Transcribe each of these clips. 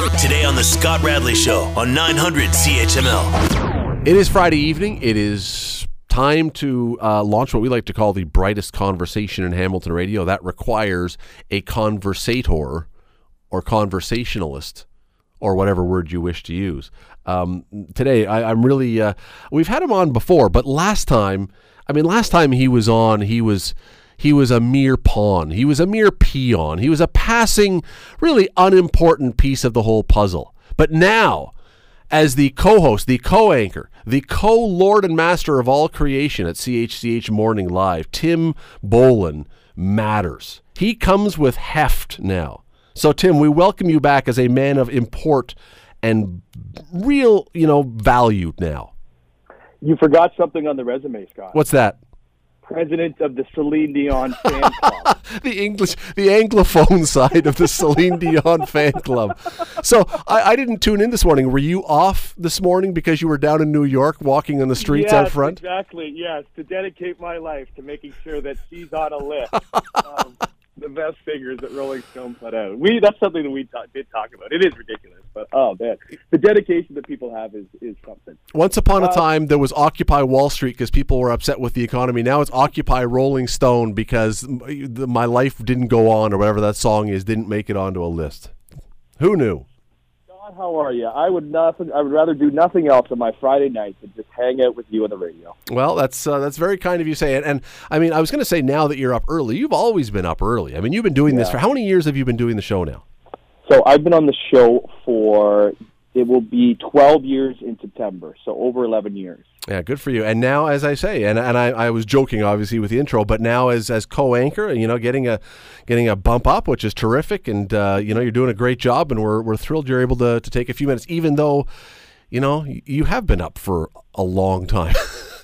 Today on The Scott Radley Show on 900 CHML. It is Friday evening. It is time to uh, launch what we like to call the brightest conversation in Hamilton radio. That requires a conversator or conversationalist or whatever word you wish to use. Um, today, I, I'm really, uh, we've had him on before, but last time, I mean, last time he was on, he was. He was a mere pawn. He was a mere peon. He was a passing, really unimportant piece of the whole puzzle. But now, as the co-host, the co-anchor, the co-lord and master of all creation at CHCH Morning Live, Tim Bolen matters. He comes with heft now. So Tim, we welcome you back as a man of import and real, you know, value now. You forgot something on the resume, Scott. What's that? President of the Celine Dion fan club. the English, the Anglophone side of the Celine Dion fan club. So I, I, didn't tune in this morning. Were you off this morning because you were down in New York walking on the streets yes, out front? Exactly. Yes, to dedicate my life to making sure that she's on a list. um, the best figures that Rolling Stone put out. We that's something that we talk, did talk about. It is ridiculous, but oh man, the dedication that people have is is something. Once upon a uh, time, there was Occupy Wall Street because people were upset with the economy. Now it's Occupy Rolling Stone because my life didn't go on or whatever that song is didn't make it onto a list. Who knew? How are you? I would nothing. I would rather do nothing else on my Friday night than just hang out with you on the radio. Well, that's uh, that's very kind of you say. And, and I mean, I was going to say now that you're up early, you've always been up early. I mean, you've been doing yeah. this for how many years have you been doing the show now? So I've been on the show for it will be 12 years in September, so over 11 years. Yeah, good for you. And now, as I say, and and I, I was joking obviously with the intro, but now as as co-anchor, you know, getting a getting a bump up, which is terrific, and uh, you know, you're doing a great job, and we're we're thrilled you're able to to take a few minutes, even though, you know, you have been up for a long time.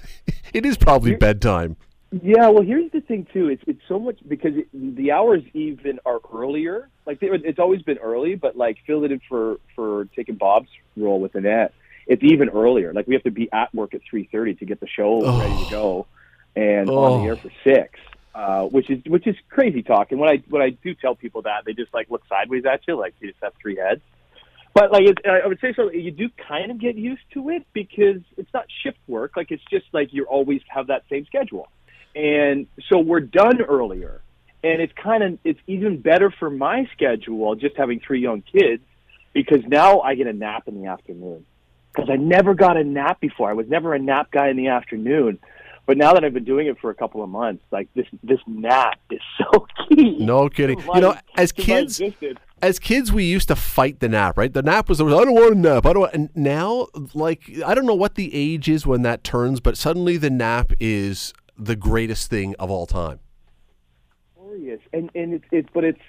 it is probably bedtime. Yeah, well, here's the thing too. It's it's so much because it, the hours even are earlier. Like they, it's always been early, but like filled it in for for taking Bob's role with Annette it's even earlier. Like we have to be at work at three thirty to get the show oh. ready to go, and oh. on the air for six. Uh, which is which is crazy talk. And when I when I do tell people that, they just like look sideways at you, like you just have three heads. But like it, I would say, so you do kind of get used to it because it's not shift work. Like it's just like you always have that same schedule, and so we're done earlier. And it's kind of it's even better for my schedule just having three young kids because now I get a nap in the afternoon because I never got a nap before. I was never a nap guy in the afternoon. But now that I've been doing it for a couple of months, like this this nap is so key. No kidding. you know, as kids, as kids, we used to fight the nap. Right, the nap was I don't want a nap. I don't. Want, and now, like, I don't know what the age is when that turns, but suddenly the nap is the greatest thing of all time. Glorious, and and it's it's but it's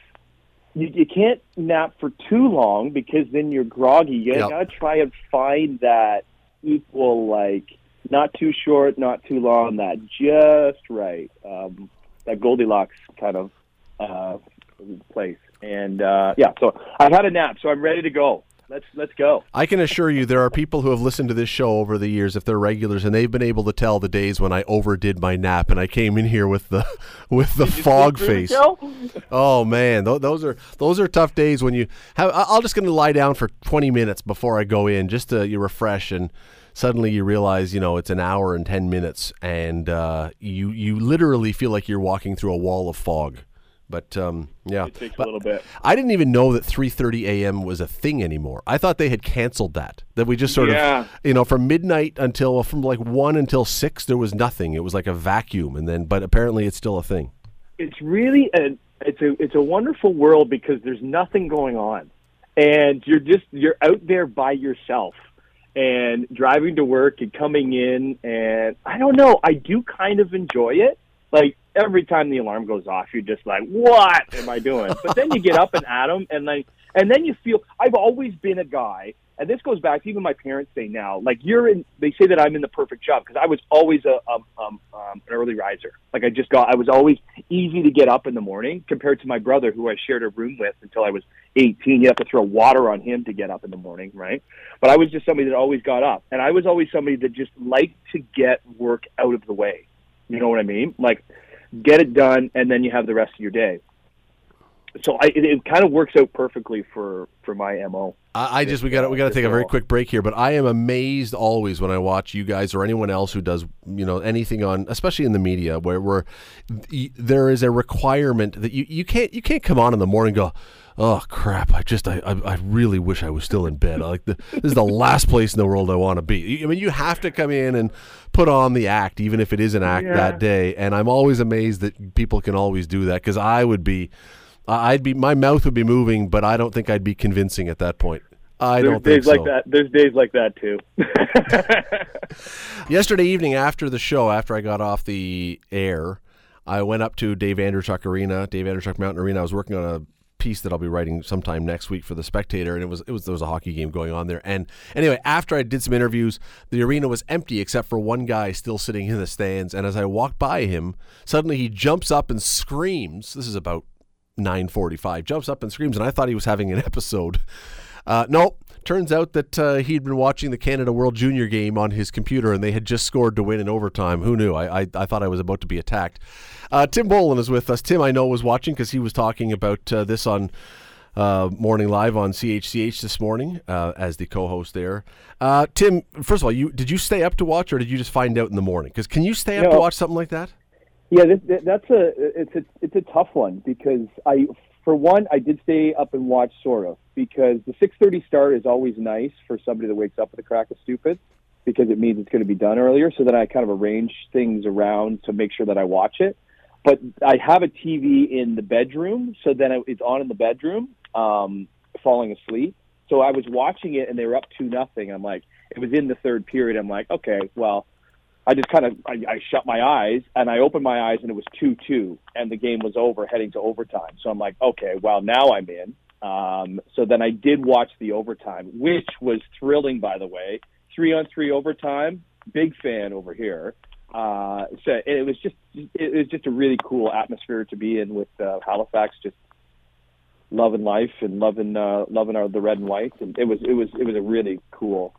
you, you can't nap for too long because then you're groggy. You yep. gotta try and find that equal, like not too short, not too long, that just right, um, that Goldilocks kind of uh, place. And uh, yeah, so I've had a nap, so I'm ready to go let's let's go. I can assure you, there are people who have listened to this show over the years, if they're regulars, and they've been able to tell the days when I overdid my nap and I came in here with the with the fog face. oh man, th- those are those are tough days when you have. I'm just going to lie down for 20 minutes before I go in, just to you refresh and suddenly you realize you know it's an hour and 10 minutes and uh, you you literally feel like you're walking through a wall of fog but um, yeah, it takes but a little bit. I didn't even know that 3:30 a.m. was a thing anymore. I thought they had canceled that. That we just sort yeah. of, you know, from midnight until from like one until six, there was nothing. It was like a vacuum, and then, but apparently, it's still a thing. It's really a it's a it's a wonderful world because there's nothing going on, and you're just you're out there by yourself and driving to work and coming in, and I don't know, I do kind of enjoy it. Like every time the alarm goes off, you're just like, "What am I doing?" But then you get up and at them, and like, and then you feel. I've always been a guy, and this goes back even my parents say now, like you're in. They say that I'm in the perfect job because I was always a um, um, um, an early riser. Like I just got, I was always easy to get up in the morning compared to my brother, who I shared a room with until I was 18. You have to throw water on him to get up in the morning, right? But I was just somebody that always got up, and I was always somebody that just liked to get work out of the way. You know what I mean? Like get it done, and then you have the rest of your day. So I, it, it kind of works out perfectly for for my mo. I, I just we got we got to take a very quick break here, but I am amazed always when I watch you guys or anyone else who does you know anything on, especially in the media, where where there is a requirement that you, you can't you can't come on in the morning and go. Oh crap! I just I, I, I really wish I was still in bed. I like the, this is the last place in the world I want to be. I mean, you have to come in and put on the act, even if it is an act Yeah. that day. And I'm always amazed that people can always do that because I would be, I'd be my mouth would be moving, but I don't think I'd be convincing at that point. I There's don't think days so. like that. There's days like that too. Yesterday evening after the show, after I got off the air, I went up to Dave Andreychuk Arena, Dave Andreychuk Mountain Arena. I was working on a piece that I'll be writing sometime next week for the Spectator, and it was it was there was a hockey game going on there. And anyway, after I did some interviews, the arena was empty except for one guy still sitting in the stands. And as I walked by him, suddenly he jumps up and screams. This is about 9:45. Jumps up and screams, and I thought he was having an episode. Uh, no, turns out that uh, he'd been watching the Canada World Junior game on his computer, and they had just scored to win in overtime. Who knew? I I, I thought I was about to be attacked. Uh, Tim Bolen is with us. Tim, I know was watching because he was talking about uh, this on. Uh, morning live on CHCH this morning uh, as the co-host there. Uh, Tim, first of all, you did you stay up to watch or did you just find out in the morning? Because can you stay up to watch something like that? Yeah, that- that's a it's a it's a tough one because I for one I did stay up and watch sort of because the six thirty start is always nice for somebody that wakes up with a crack of stupid because it means it's going to be done earlier. So then I kind of arrange things around to make sure that I watch it. But I have a TV in the bedroom, so then it- it's on in the bedroom, um, falling asleep. So I was watching it and they were up two nothing. I'm like, it was in the third period. I'm like, okay, well. I just kind of I, I shut my eyes and I opened my eyes and it was two two and the game was over heading to overtime. So I'm like, okay, well now I'm in. Um, so then I did watch the overtime, which was thrilling, by the way. Three on three overtime, big fan over here. Uh, so it was just it was just a really cool atmosphere to be in with uh, Halifax, just loving life and loving uh, loving our, the red and white, and it was it was it was a really cool,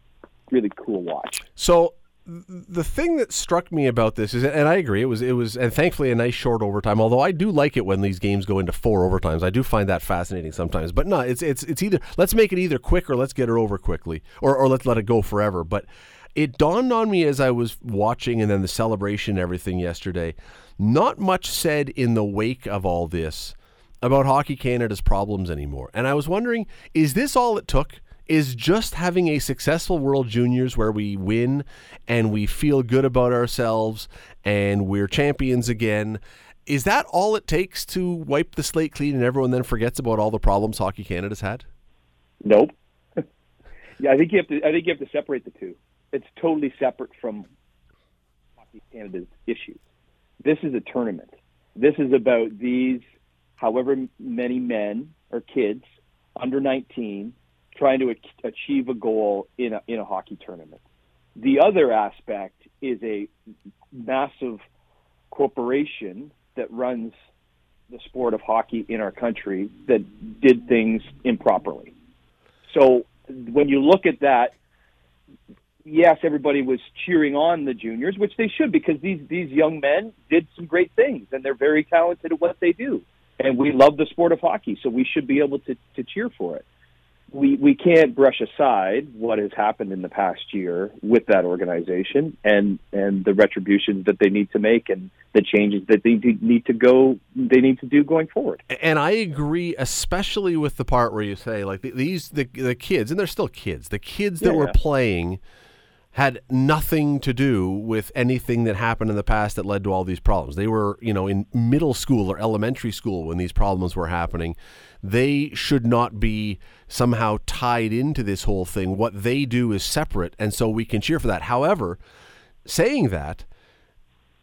really cool watch. So the thing that struck me about this is, and I agree, it was it was, and thankfully a nice short overtime. Although I do like it when these games go into four overtimes. I do find that fascinating sometimes. But no, it's it's it's either let's make it either quick or let's get it over quickly, or or let's let it go forever. But it dawned on me as I was watching and then the celebration and everything yesterday. Not much said in the wake of all this about Hockey Canada's problems anymore. And I was wondering, is this all it took? Is just having a successful World Juniors where we win and we feel good about ourselves and we're champions again? Is that all it takes to wipe the slate clean and everyone then forgets about all the problems Hockey Canada's had? Nope. yeah, I think you have to. I think you have to separate the two. It's totally separate from Hockey Canada's issues. This is a tournament. This is about these, however many men or kids under 19, trying to achieve a goal in a in a hockey tournament. The other aspect is a massive corporation that runs the sport of hockey in our country that did things improperly. So when you look at that, yes, everybody was cheering on the juniors, which they should because these these young men did some great things and they're very talented at what they do. And we love the sport of hockey, so we should be able to, to cheer for it. We we can't brush aside what has happened in the past year with that organization and and the retributions that they need to make and the changes that they need to go they need to do going forward. And I agree, especially with the part where you say like these the the kids, and they're still kids. The kids that Yeah, were playing had nothing to do with anything that happened in the past that led to all these problems. They were, you know, in middle school or elementary school when these problems were happening. They should not be somehow tied into this whole thing. What they do is separate, and so we can cheer for that. However, saying that,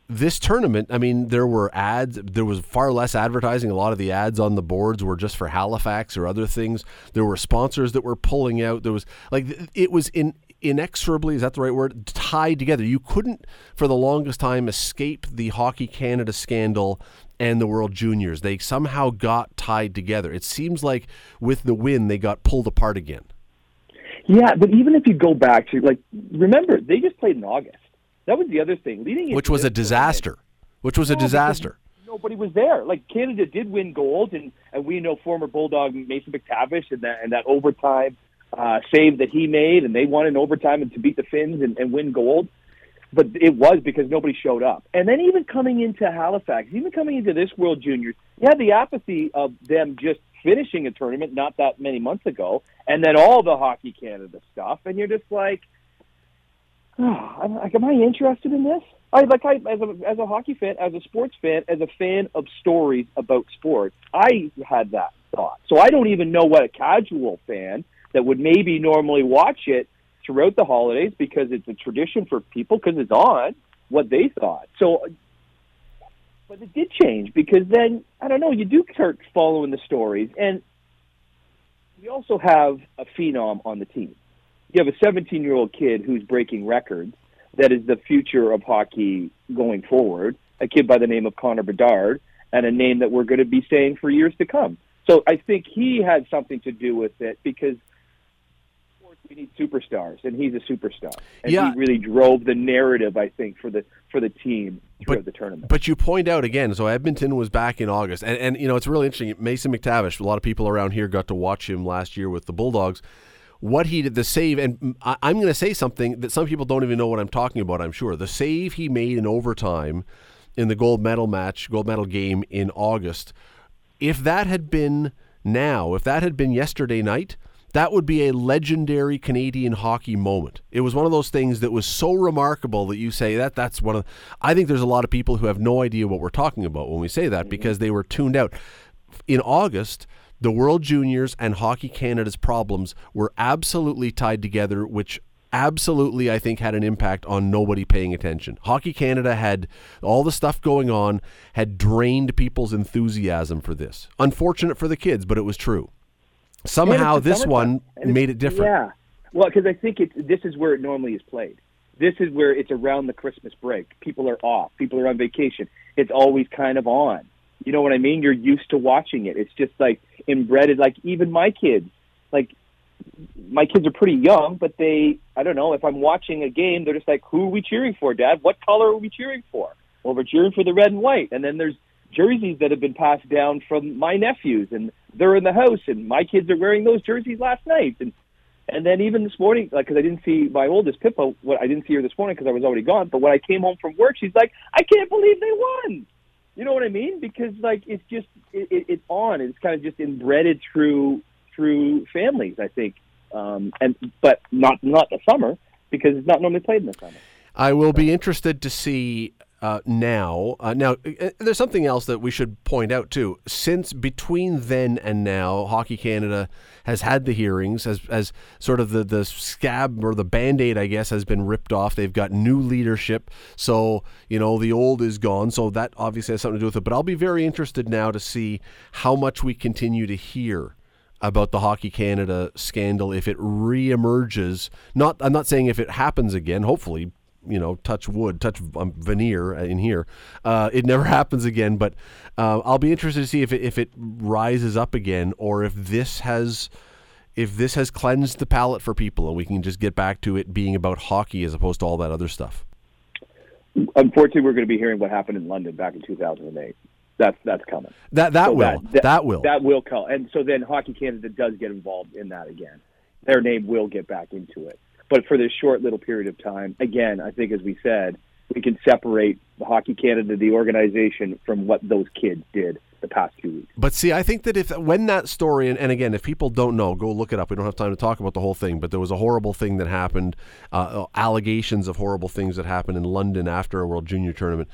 this tournament, I mean, there were ads. There was far less advertising. A lot of the ads on the boards were just for Halifax or other things. There were sponsors that were pulling out. There was like it was in inexorably is that the right word tied together. You couldn't for the longest time escape the Hockey Canada scandal and the World Juniors. They somehow got tied together. It seems like with the win they got pulled apart again. Yeah, but even if you go back to like, remember they just played in August. That was the other thing leading, Which was a disaster. Which was a No, disaster. nobody was there. Like Canada did win gold, and and we know former Bulldog Mason McTavish and that and that overtime uh, save that he made, and they won in overtime and to beat the Finns and, and win gold. But it was because nobody showed up. And then even coming into Halifax, even coming into this World Juniors, you had the apathy of them just finishing a tournament not that many months ago, and then all the Hockey Canada stuff, and you're just like, oh, I'm like, am I interested in this? I like I as a as a hockey fan, as a sports fan, as a fan of stories about sports, I had that thought. So I don't even know what a casual fan that would maybe normally watch it throughout the holidays because it's a tradition for people because it's on what they thought. So, but it did change because then I don't know. You do start following the stories, and we also have a phenom on the team. You have a 17 year old kid who's breaking records. That is the future of hockey going forward. A kid by the name of Connor Bedard, and a name that we're going to be saying for years to come. So I think he had something to do with it because we need superstars, and he's a superstar. And Yeah. he really drove the narrative, I think, for the for the team throughout But- the tournament. But you point out again, so Edmonton was back in August, and and you know it's really interesting. Mason McTavish, a lot of people around here got to watch him last year with the Bulldogs. What he did, the save, and I, I'm going to say something that some people don't even know what I'm talking about. I'm sure the save he made in overtime in the gold medal match, gold medal game in August. If that had been now, if that had been yesterday night, that would be a legendary Canadian hockey moment. It was one of those things that was so remarkable that you say that that's one of I think there's a lot of people who have no idea what we're talking about when we say that mm-hmm. because they were tuned out. In August, the World Juniors and Hockey Canada's problems were absolutely tied together, which absolutely I think had an impact on nobody paying attention. Hockey Canada had all the stuff going on, had drained people's enthusiasm for this. Unfortunate for the kids, but it was true. Somehow And it's the this one it's- made it different. Yeah, well, because I think it's this is where it normally is played. This is where it's around the Christmas break. People are off. People are on vacation. It's always kind of on. You know what I mean? You're used to watching it. It's just like inbred. Like even my kids, like my kids are pretty young, but they, I don't know, if I'm watching a game, they're just like, who are we cheering for, Dad? What color are we cheering for? Well, we're cheering for the red and white. And then there's jerseys that have been passed down from my nephews, and they're in the house, and my kids are wearing those jerseys last night. And and then even this morning, like, because I didn't see my oldest Pippa, what I didn't see her this morning because I was already gone. But when I came home from work, she's like, I can't believe they won. You know what I mean? Because like it's just it, it, it's on. It's kind of just inbred through through families, I think. Um, and but not not the summer because it's not normally played in the summer. I will be interested to see uh, now. Uh, now, uh, there's something else that we should point out too. Since between then and now, Hockey Canada has had the hearings, as as sort of the the scab or the band aid, I guess, has been ripped off. They've got new leadership, so you know the old is gone. So that obviously has something to do with it. But I'll be very interested now to see how much we continue to hear about the Hockey Canada scandal if it reemerges. Not, I'm not saying if it happens again. Hopefully, you know, touch wood, touch um, veneer in here. Uh, it never happens again. But uh, I'll be interested to see if it, if it rises up again or if this has. If this has cleansed the palate for people and we can just get back to it being about hockey as opposed to all that other stuff. Unfortunately, we're going to be hearing what happened in London back in 2008. That's that's coming. That that So will that, will that will come. And so then Hockey Canada does get involved in that again. Their name will get back into it. But for this short little period of time, again, I think as we said, we can separate the Hockey Canada, the organization, from what those kids did the past two weeks. But see, I think that if when that story, and, and again, if people don't know, go look it up. We don't have time to talk about the whole thing, but there was a horrible thing that happened, uh, allegations of horrible things that happened in London after a World Junior Tournament.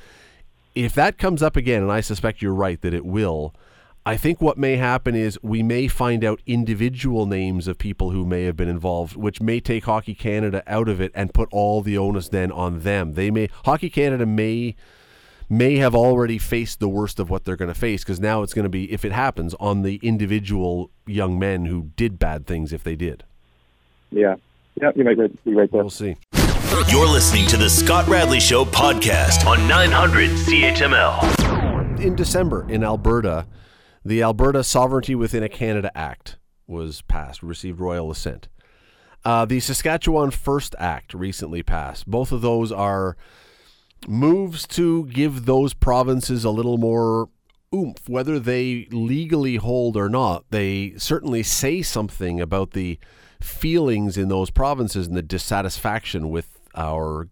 If that comes up again, and I suspect you're right that it will, I think what may happen is we may find out individual names of people who may have been involved, which may take Hockey Canada out of it and put all the onus then on them. They may Hockey Canada may may have already faced the worst of what they're going to face because now it's going to be, if it happens, on the individual young men who did bad things if they did. Yeah. Yeah, you might be right there. We'll see. You're listening to the Scott Radley Show podcast on 900 CHML. In December in Alberta, the Alberta Sovereignty Within a Canada Act was passed, received royal assent. Uh, the Saskatchewan First Act recently passed. Both of those are moves to give those provinces a little more oomph, whether they legally hold or not. They certainly say something about the feelings in those provinces and the dissatisfaction with our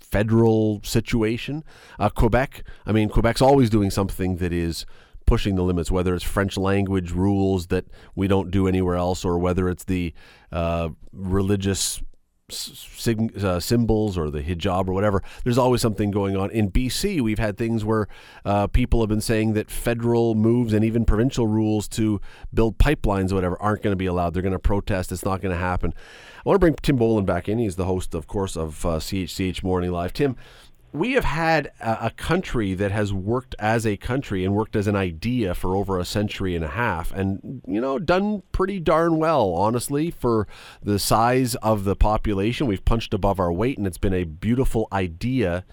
federal situation. Uh, Quebec, I mean, Quebec's always doing something that is pushing the limits, whether it's French language rules that we don't do anywhere else, or whether it's the uh, religious sig- uh, symbols or the hijab or whatever. There's always something going on. In BC, we've had things where uh, people have been saying that federal moves and even provincial rules to build pipelines or whatever aren't going to be allowed. They're going to protest. It's not going to happen. I want to bring Tim Bolen back in. He's the host, of course, of uh, CHCH Morning Live. Tim, we have had a, country that has worked as a country and worked as an idea for over a century and a half and you know done pretty darn well honestly for the size of the population. We've punched above our weight and it's been a beautiful idea.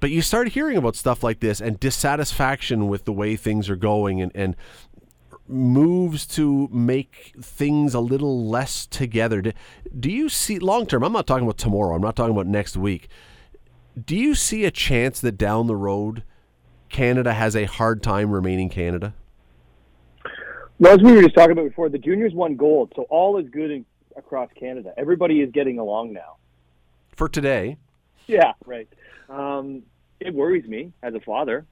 But you start hearing about stuff like this and dissatisfaction with the way things are going and, and moves to make things a little less together. Do you see long term i'm not talking about tomorrow i'm not talking about next week do you see a chance that down the road Canada has a hard time remaining Canada? Well, as we were just talking about before, the juniors won gold, so all is good in, across Canada. Everybody is getting along now. For today. Yeah, right. Um, it worries me as a father.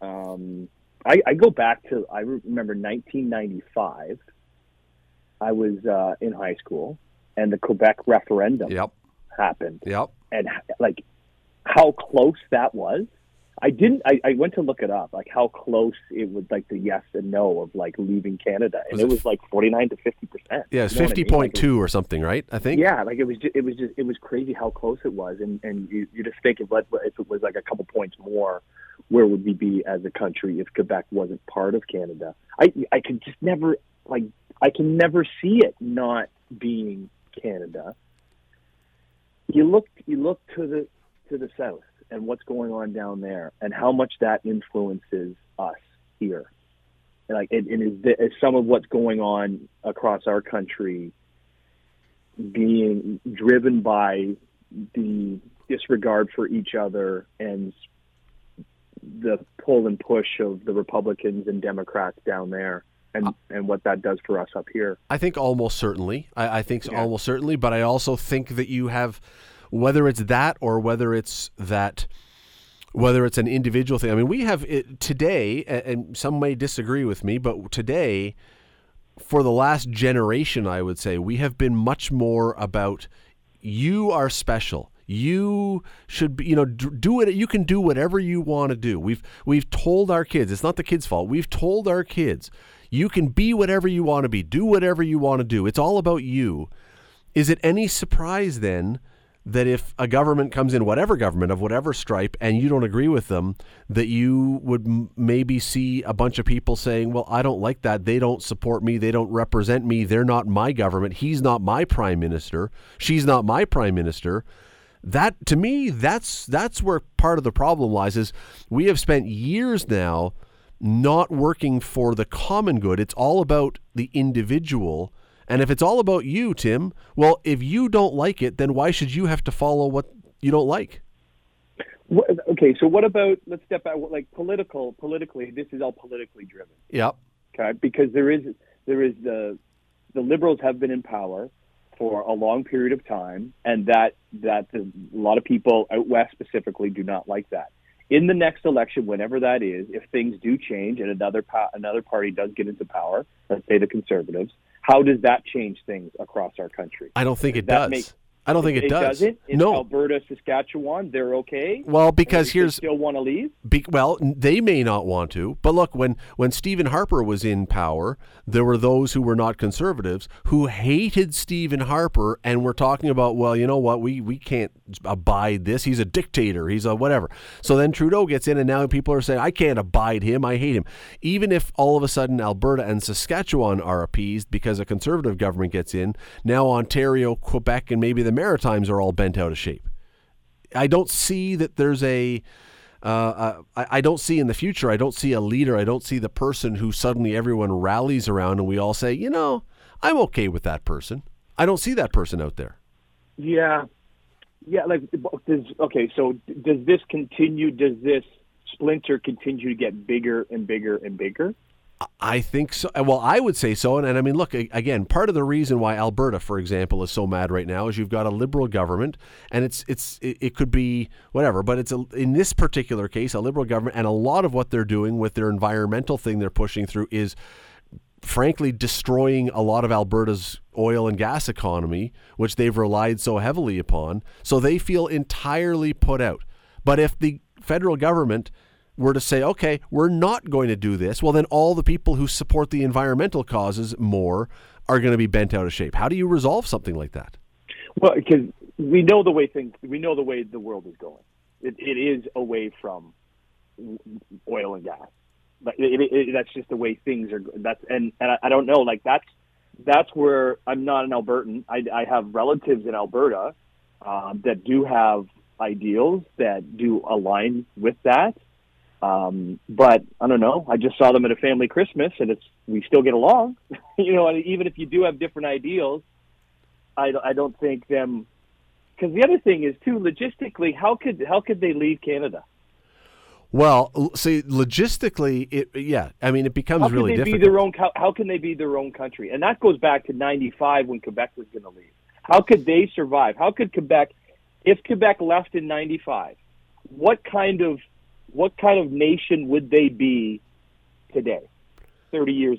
Um, I, I, go back to I remember 1995. I was uh, in high school, and the Quebec referendum yep. happened. Yep. And like how close that was. I didn't. I, I went to look it up, like how close it was, like the yes and no of like leaving Canada, and was it, it, was like forty nine to fifty percent. Yeah, it's fifty point two or something, right? I think. Yeah, like it was. Just, it was just. It was crazy how close it was, and and you, you just think if if it was like a couple points more, where would we be as a country if Quebec wasn't part of Canada? I I could just never like I can never see it not being Canada. You look you look to the to the south and what's going on down there and how much that influences us here. And like, and, and is, the, is some of what's going on across our country being driven by the disregard for each other and the pull and push of the Republicans and Democrats down there and, and what that does for us up here. I think almost certainly. I, I think yeah. almost certainly, but I also think that you have whether it's that or whether it's that whether it's an individual thing. I mean, we have it today, and some may disagree with me, but today, for the last generation, I would say, we have been much more about you are special. You should be, you know, do it. You can do whatever you want to do. We've we've told our kids. It's not the kids' fault. We've told our kids, you can be whatever you want to be. Do whatever you want to do. It's all about you. Is it any surprise then that if a government comes in, whatever government of whatever stripe, and you don't agree with them, that you would m- maybe see a bunch of people saying, Well, I don't like that. They don't support me. They don't represent me. They're not my government. He's not my prime minister. She's not my prime minister. That to me, that's that's where part of the problem lies. Is we have spent years now not working for the common good. It's all about the individual and if it's all about you, Tim, well, if you don't like it, then why should you have to follow what you don't like? Okay, so what about let's step back. Like political, politically, this is all politically driven. Yep. Okay, because there is there is the the liberals have been in power for a long period of time, and that that the, a lot of people out west specifically do not like that. In the next election, whenever that is, if things do change and another another party does get into power, let's say the conservatives, how does that change things across our country? I don't think it does. I don't think it, it does. Doesn't? In no. Alberta, Saskatchewan, they're okay. Well, because here's still want to leave. Be, well, they may not want to, but look, when when Stephen Harper was in power, there were those who were not conservatives who hated Stephen Harper and were talking about, well, you know what, we we can't abide this. He's a dictator. He's a whatever. So then Trudeau gets in, and now people are saying, I can't abide him. I hate him. Even if all of a sudden Alberta and Saskatchewan are appeased because a conservative government gets in, now Ontario, Quebec, and maybe the the Maritimes are all bent out of shape. I don't see that there's a. Uh, I, I don't see in the future. I don't see a leader. I don't see the person who suddenly everyone rallies around and we all say, you know, I'm okay with that person. I don't see that person out there. Yeah, Yeah, like does okay. So does this continue? Does this splinter continue to get bigger and bigger and bigger? I think so. Well, I would say so. And, and, I mean, look, again, part of the reason why Alberta, for example, is so mad right now is you've got a liberal government, and it's it's it, it could be whatever, but it's a, in this particular case a liberal government, and a lot of what they're doing with their environmental thing they're pushing through is, frankly, destroying a lot of Alberta's oil and gas economy, which they've relied so heavily upon. So they feel entirely put out. But if the federal government were to say, okay, we're not going to do this, well, then all the people who support the environmental causes more are going to be bent out of shape. How do you resolve something like that? Well, because we know the way things, we know the way the world is going. It, it is away from oil and gas. But it, it, that's just the way things are. That's and and I, I don't know. Like that's that's where I'm not an Albertan. I, I have relatives in Alberta um, that do have ideals that do align with that. Um, but I don't know. I just saw them at a family Christmas, and it's we still get along. you know, even if you do have different ideals, I, I don't think them. Because the other thing is too logistically, how could how could they leave Canada? Well, see, logistically, it yeah. I mean, it becomes how can really they difficult. Be their own, how, how can they be their own country? And that goes back to '95 when Quebec was going to leave. How could they survive? How could Quebec, if Quebec left in '95, what kind of what kind of nation would they be today, 30 years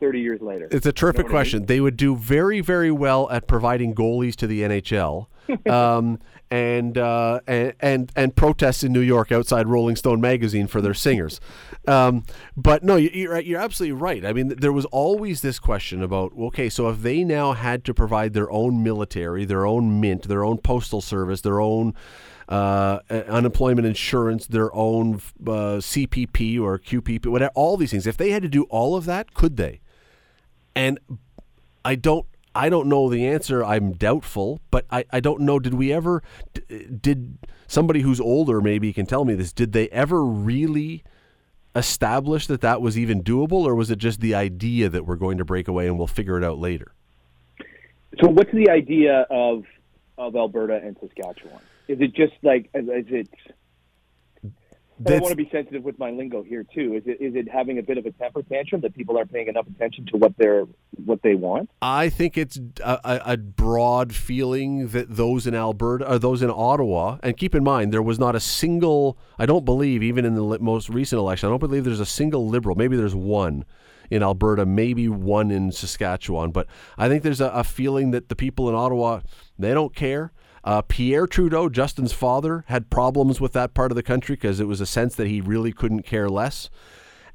30 years later? It's a terrific you know question. I mean? They would do very, very well at providing goalies to the NHL. Um, and, uh, and and and protests in New York outside Rolling Stone magazine for their singers, um, but no, you're you're absolutely right. I mean, there was always this question about okay, so if they now had to provide their own military, their own mint, their own postal service, their own uh, unemployment insurance, their own uh, CPP or QPP, whatever, all these things. If they had to do all of that, could they? And I don't. I don't know the answer. I'm doubtful, but I, I don't know. Did we ever, did somebody who's older maybe can tell me this, did they ever really establish that that was even doable, or was it just the idea that we're going to break away and we'll figure it out later? So, what's the idea of, of Alberta and Saskatchewan? Is it just like is it? I want to be sensitive with my lingo here too. Is it is it having a bit of a temper tantrum that people aren't paying enough attention to what they're what they want? I think it's a, a broad feeling that those in Alberta or those in Ottawa, and keep in mind there was not a single. I don't believe even in the most recent election. I don't believe there's a single liberal. Maybe there's one in Alberta, maybe one in Saskatchewan, but I think there's a, a feeling that the people in Ottawa they don't care uh, Pierre Trudeau, Justin's father, had problems with that part of the country because it was a sense that he really couldn't care less.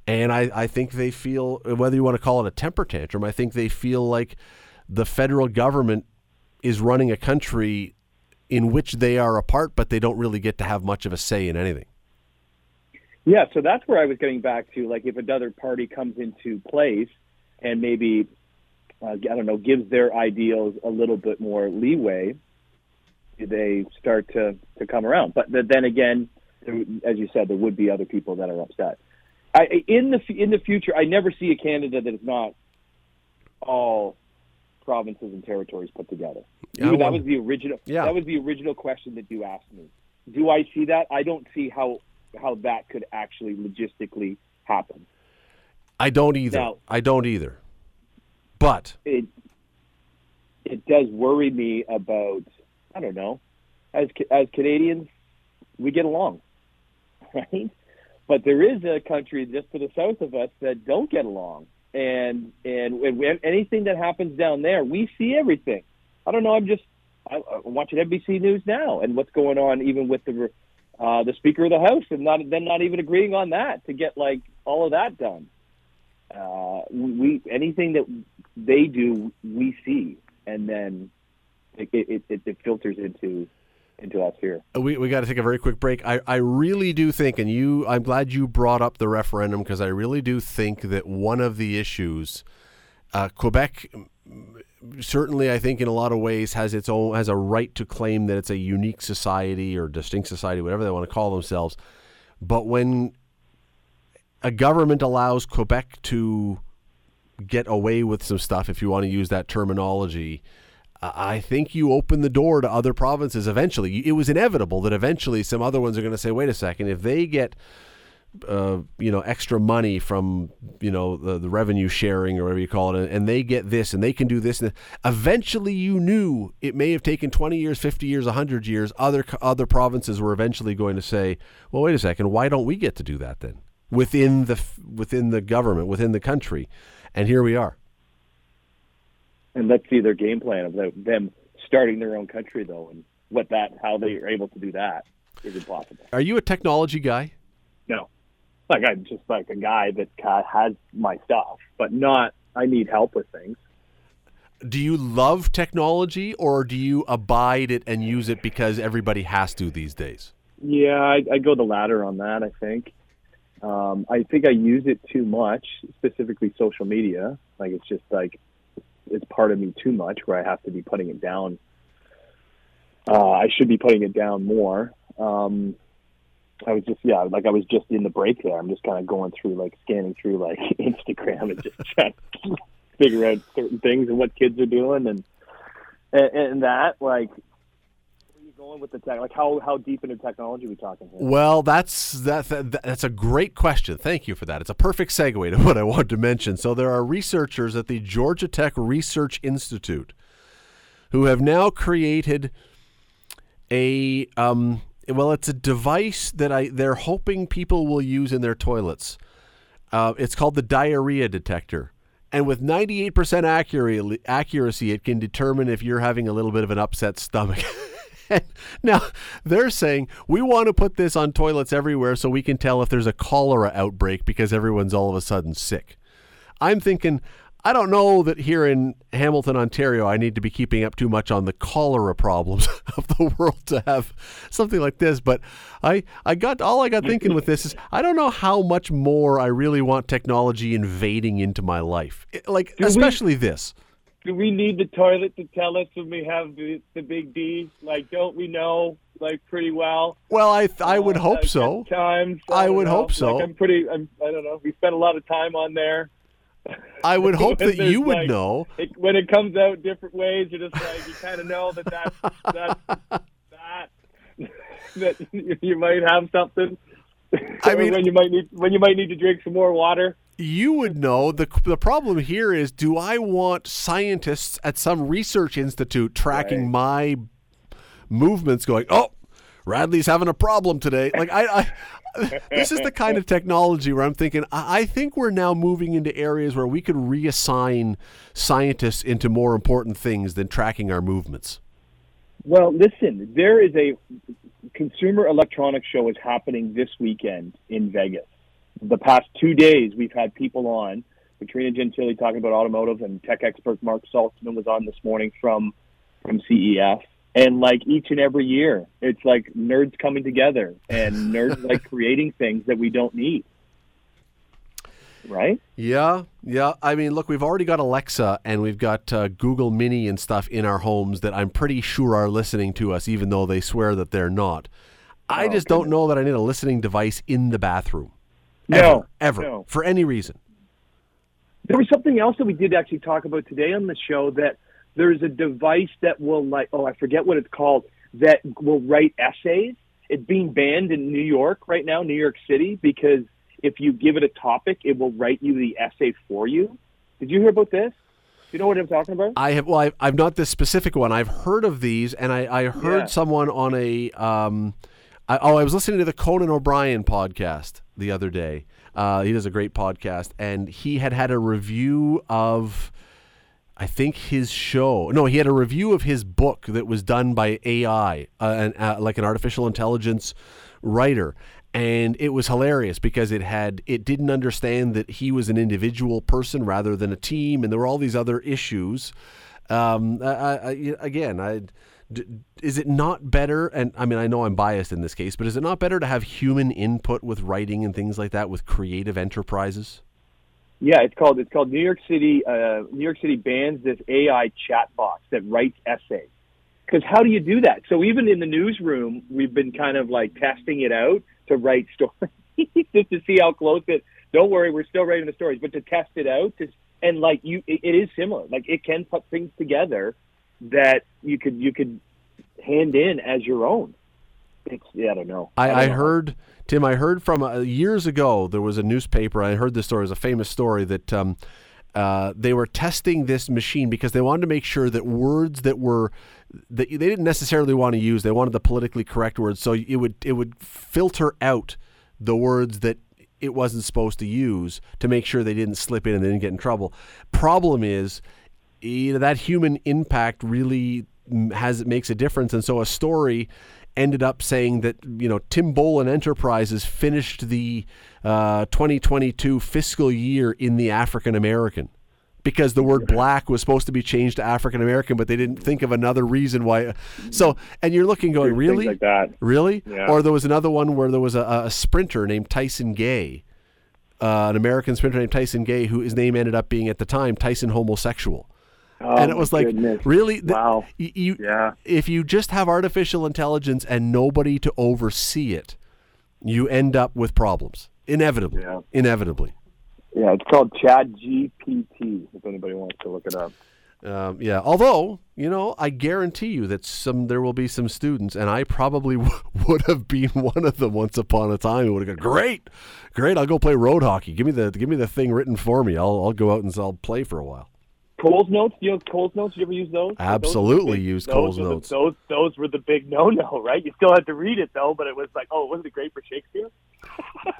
And I, I think they feel, whether you want to call it a temper tantrum, I think they feel like the federal government is running a country in which they are a part, but they don't really get to have much of a say in anything. Yeah, so that's where I was getting back to. Like, if another party comes into place and maybe, uh, I don't know, gives their ideals a little bit more leeway, they start to, to come around. But then again, as you said, there would be other people that are upset. I, in the in the future, I never see a Canada that is not all provinces and territories put together. Yeah, that was the original. Yeah. That was the original question that you asked me. Do I see that? I don't see how how that could actually logistically happen. I don't either. Now, I don't either. But it it does worry me about I don't know. As as Canadians, we get along, right? But there is a country just to the south of us that don't get along, and and, and anything that happens down there, we see everything. I don't know. I'm just I, I'm watching NBC News now, and what's going on even with the uh, the Speaker of the House, and not then not even agreeing on that to get like all of that done. Uh, we anything that they do, we see, and then it, it, it, it filters into into us here. We, we got to take a very quick break. I, I really do think, and you, I'm glad you brought up the referendum because I really do think that one of the issues, uh, Quebec, certainly I think in a lot of ways has its own has a right to claim that it's a unique society or distinct society, whatever they want to call themselves. But when a government allows Quebec to get away with some stuff, if you want to use that terminology I think you open the door to other provinces eventually. It was inevitable that eventually some other ones are going to say, "Wait a second, if they get." Uh, you know, extra money from you know the, the revenue sharing or whatever you call it, and they get this and they can do this. And eventually, you knew it may have taken twenty years, fifty years, hundred years. Other other provinces were eventually going to say, "Well, wait a second, why don't we get to do that then within the within the government, within the country?" And here we are. And let's see their game plan of them starting their own country, though, and what that how they are able to do that is impossible. Are you a technology guy? No like I'm just like a guy that has my stuff, but not I need help with things. Do you love technology or do you abide it and use it because everybody has to these days? Yeah, I, I go the latter on that. I think. Um, I think I use it too much, specifically social media. Like it's just like it's part of me too much, where I have to be putting it down. Uh, I should be putting it down more. Um, I was just yeah, like I was just in the break there. I'm just kind of going through like scanning through like Instagram and just trying to figure out certain things and what kids are doing and and, and that like going with the tech? Like how how deep into technology are we talking here? Well, that's that, that that's a great question. Thank you for that. It's a perfect segue to what I wanted to mention. So there are researchers at the Georgia Tech Research Institute who have now created a um, well, it's a device that I they're hoping people will use in their toilets. Uh, it's called the diarrhea detector, and with 98% accuracy, accuracy, it can determine if you're having a little bit of an upset stomach. now they're saying we want to put this on toilets everywhere so we can tell if there's a cholera outbreak because everyone's all of a sudden sick. I'm thinking I don't know that here in Hamilton, Ontario, I need to be keeping up too much on the cholera problems of the world to have something like this. But I, I got all I got thinking with this is I don't know how much more I really want technology invading into my life, like do especially we, this. Do we need the toilet to tell us when we have the, the big D? Like, don't we know? Like pretty well. Well, I I would uh, hope so. Times I, I would know. hope so. Like I'm pretty. I'm, I don't know. We spent a lot of time on there. I would hope that you would like, know. It, when it comes out different ways, you're just like you kind of know that that's, that's that that you might have something. I mean, when you might need when you might need to drink some more water. You would know the the problem here is: do I want scientists at some research institute tracking right. my movements, going, "Oh, Radley's having a problem today"? Like I, I this is the kind of technology where I'm thinking, I think we're now moving into areas where we could reassign scientists into more important things than tracking our movements. Well, listen, there is a consumer electronics show is happening this weekend in Vegas. The past two days, we've had people on. Katrina Gentili talking about automotive, and tech expert Mark Saltzman was on this morning from from CES and like each and every year it's like nerds coming together and nerds like creating things that we don't need. Right? Yeah yeah. I mean look we've already got alexa and we've got uh, google mini and stuff in our homes that i'm pretty sure are listening to us even though they swear that they're not. I oh, just goodness. don't know that i need a listening device in the bathroom no ever, ever no. for any reason there was something else that we did actually talk about today on the show that there's a device that will like oh I forget what it's called that will write essays. It's being banned in New York right now, New York City, because if you give it a topic, it will write you the essay for you. Did you hear about this? Do you know what I'm talking about? I have. Well, I've, I've not this specific one. I've heard of these, and I, I heard yeah. someone on a. Um, I, oh, I was listening to the Conan O'Brien podcast the other day. Uh, he does a great podcast, and he had had a review of I think his show. No, he had a review of his book that was done by AI, uh, an, uh, like an artificial intelligence writer, and it was hilarious because it had it didn't understand that he was an individual person rather than a team, and there were all these other issues. Um, I, I, again, I. Is it not better? And I mean, I know I'm biased in this case, but is it not better to have human input with writing and things like that with creative enterprises? Yeah, it's called it's called New York City. Uh, New York City bans this AI chat box that writes essays. Because how do you do that? So even in the newsroom, we've been kind of like testing it out to write stories just to see how close it. Don't worry, we're still writing the stories, but to test it out, to, and like you, it, it is similar. Like it can put things together that you could you could hand in as your own. It's, yeah, I don't know. I, don't I know. heard Tim. I heard from uh, years ago. There was a newspaper. I heard this story. It was a famous story that um, uh, they were testing this machine because they wanted to make sure that words that were that they didn't necessarily want to use. They wanted the politically correct words, so it would it would filter out the words that it wasn't supposed to use to make sure they didn't slip in and they didn't get in trouble. Problem is, you know, that human impact really has makes a difference, and so a story ended up saying that you know Tim Bolen Enterprises finished the uh, 2022 fiscal year in the African American because the word black was supposed to be changed to African American, but they didn't think of another reason why. So, and you're looking, going, really, like that. really? Yeah. Or there was another one where there was a, a sprinter named Tyson Gay, uh, an American sprinter named Tyson Gay, who his name ended up being at the time Tyson homosexual. Oh, and it was like, goodness. really? Th- Wow. you, Yeah. If you just have artificial intelligence and nobody to oversee it, you end up with problems. Inevitably. Yeah. Inevitably. Yeah, it's called ChatGPT. If anybody wants to look it up. Um, yeah. Although, you know, I guarantee you that some there will be some students, and I probably w- would have been one of them once upon a time would have gone, great, great. I'll go play road hockey. Give me the give me the thing written for me. I'll I'll go out and I'll play for a while. Coles notes. Do you have Coles notes? Did you ever use those? Those Absolutely big- use Coles the- notes. those those were the big no no, right? You still had to read it though, but it was like, oh, wasn't it great for Shakespeare?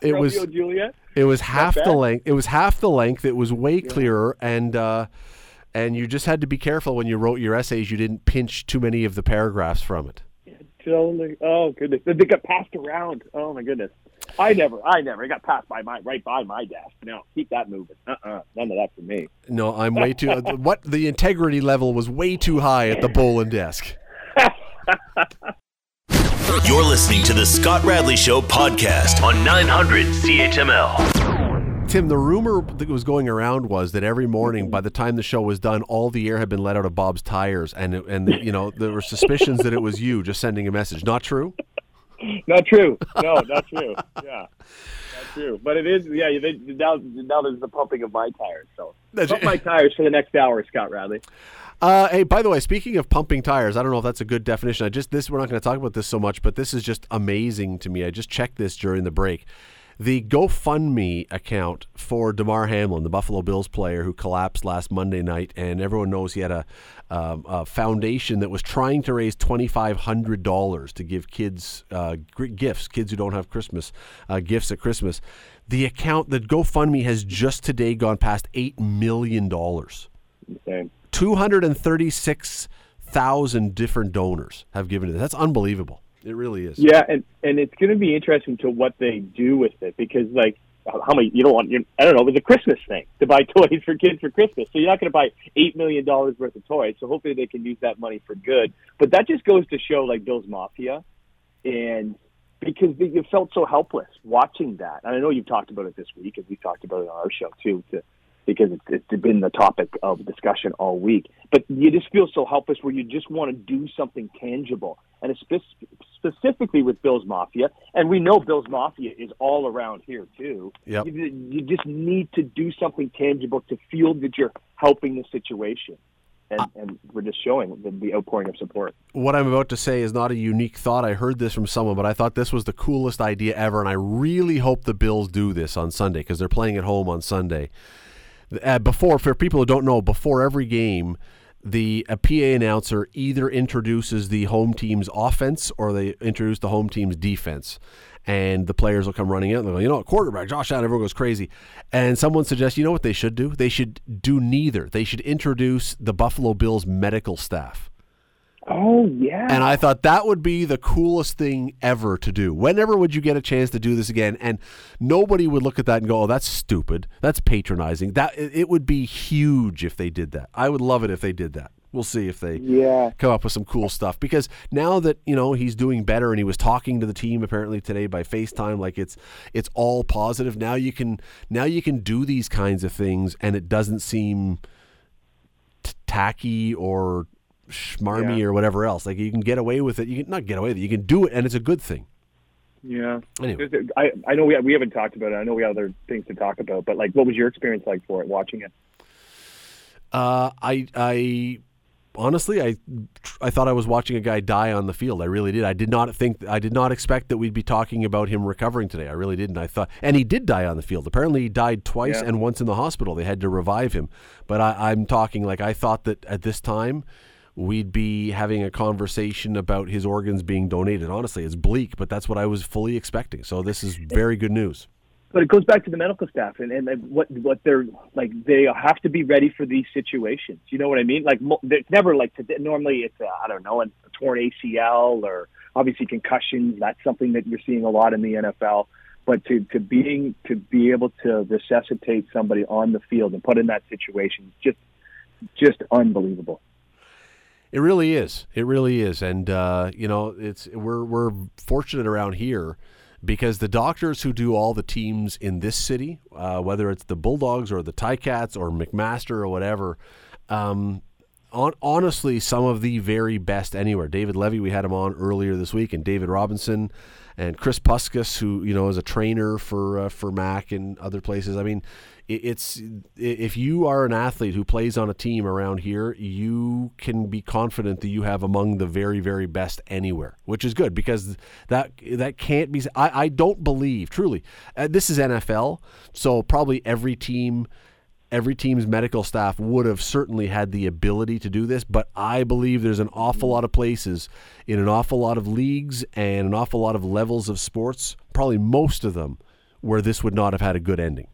It Romeo was Juliet. it was half the length. It was half the length. It was way clearer, and uh, and you just had to be careful when you wrote your essays. You didn't pinch too many of the paragraphs from it. Totally. Oh goodness, they got passed around. Oh my goodness. I never, I never. It got passed by my right by my desk. No, keep that moving. Uh, uh none of that for me. No, I'm way too. uh, what the integrity level was way too high at the Bolen desk. You're listening to the Scott Radley Show podcast on 900 CHML. Tim, the rumor that was going around was that every morning, by the time the show was done, all the air had been let out of Bob's tires, and and you know there were suspicions that it was you just sending a message. Not true. Not true. No, not true. Yeah, not true. But it is. Yeah, they, now now there's the pumping of my tires. So That's- pump my tires for the next hour, Scott Radley. Uh, hey, by the way, speaking of pumping tires, I don't know if that's a good definition. I just this we're not going to talk about this so much, but this is just amazing to me. I just checked this during the break. The GoFundMe account for Damar Hamlin, the Buffalo Bills player who collapsed last Monday night, and everyone knows he had a, um, a foundation that was trying to raise twenty five hundred dollars to give kids uh, gifts, kids who don't have Christmas uh, gifts at Christmas. The account, the GoFundMe, has just today gone past eight million dollars. Okay. 236,000 different donors have given it. That's unbelievable. It really is. Yeah, and and it's going to be interesting to what they do with it because like how many you don't want you I don't know it was a Christmas thing to buy toys for kids for Christmas. So you're not going to buy eight million dollars worth of toys so hopefully they can use that money for good. But that just goes to show like Bills Mafia and because you felt so helpless watching that. And I know you've talked about it this week and we talked about it on our show too to because it's, it's been the topic of discussion all week. But you just feel so helpless where you just want to do something tangible. And it's spe- specifically with Bills Mafia, and we know Bills Mafia is all around here too. Yep. You, you just need to do something tangible to feel that you're helping the situation. And, and we're just showing the, the outpouring of support. What I'm about to say is not a unique thought. I heard this from someone, but I thought this was the coolest idea ever, and I really hope the Bills do this on Sunday because they're playing at home on Sunday. Uh, before, for people who don't know, before every game, the PA announcer either introduces the home team's offense or they introduce the home team's defense. And the players will come running out and they'll go, you know, quarterback, Josh Allen, everyone goes crazy. And someone suggests, you know what they should do? They should do neither. They should introduce the Buffalo Bills medical staff. Oh yeah. And I thought that would be the coolest thing ever to do. Whenever would you get a chance to do this again? And nobody would look at that and go, "Oh, that's stupid. That's patronizing." That it would be huge if they did that. I would love it if they did that. We'll see if they yeah. come up with some cool stuff because now that you know he's doing better and he was talking to the team apparently today by FaceTime like it's it's all positive now you can now you can do these kinds of things and it doesn't seem t- tacky or schmarmy Yeah. or whatever else like you can get away with it you can not get away with it you can do it and it's a good thing Yeah. Anyway. I, I know we, we haven't talked about it. I know we have other things to talk about, but like, what was your experience like for it watching it? Uh, I I honestly, I I thought I was watching a guy die on the field. I really did. I did not think I did not expect that we'd be talking about him recovering today. I really didn't. I thought, and he did die on the field. Apparently, he died twice Yeah. and once in the hospital. They had to revive him. But I, I'm talking like I thought that at this time we'd be having a conversation about his organs being donated. Honestly, it's bleak, but that's what I was fully expecting. So this is very good news. but it goes back to the medical staff and, and what what they're like they have to be ready for these situations you know what i mean like it's never like normally it's I i don't know a torn acl or obviously concussions that's something that you're seeing a lot in the nfl but to, to being to be able to resuscitate somebody on the field and put in that situation just just unbelievable It really is. It really is, and uh, you know, it's we're we're fortunate around here because the doctors who do all the teams in this city, uh, whether it's the Bulldogs or the Ticats or McMaster or whatever, um, on, honestly, some of the very best anywhere. David Levy, we had him on earlier this week, and David Robinson, and Chris Puskas, who you know is a trainer for uh, for Mac and other places. I mean, it's if you are an athlete who plays on a team around here, you can be confident that you have among the very very best anywhere, which is good because that that can't be. I, I don't believe truly. Uh, this is NFL, so probably every team every team's medical staff would have certainly had the ability to do this, but I believe there's an awful lot of places in an awful lot of leagues and an awful lot of levels of sports, probably most of them, where this would not have had a good ending.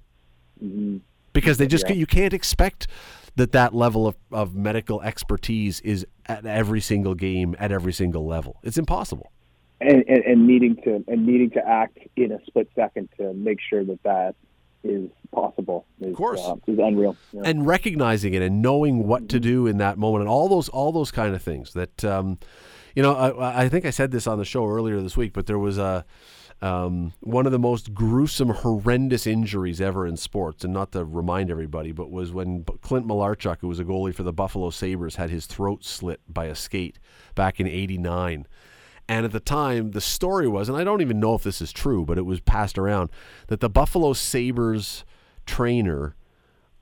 Because they just Yeah. you can't expect that that level of, of medical expertise is at every single game at every single level. It's impossible. and, and, and needing to and needing to act in a split second to make sure that that is possible is, Of course. uh, is unreal Yeah. and recognizing it and knowing what to do in that moment and all those all those kind of things that um, you know I, I think I said this on the show earlier this week but there was a um, one of the most gruesome horrendous injuries ever in sports and not to remind everybody but was when Clint Malarchuk who was a goalie for the Buffalo Sabres had his throat slit by a skate back in 89 and at the time, the story was, and I don't even know if this is true, but it was passed around that the Buffalo Sabres trainer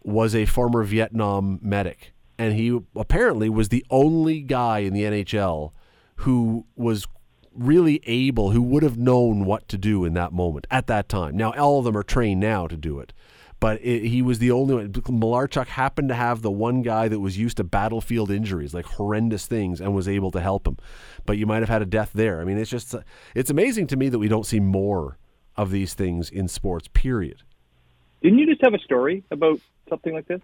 was a former Vietnam medic. And he apparently was the only guy in the NHL who was really able, who would have known what to do in that moment at that time. Now, all of them are trained now to do it. But it, he was the only one. Malarchuk happened to have the one guy that was used to battlefield injuries, like horrendous things, and was able to help him. But you might have had a death there. I mean, it's just, it's amazing to me that we don't see more of these things in sports, period. Didn't you just have a story about something like this?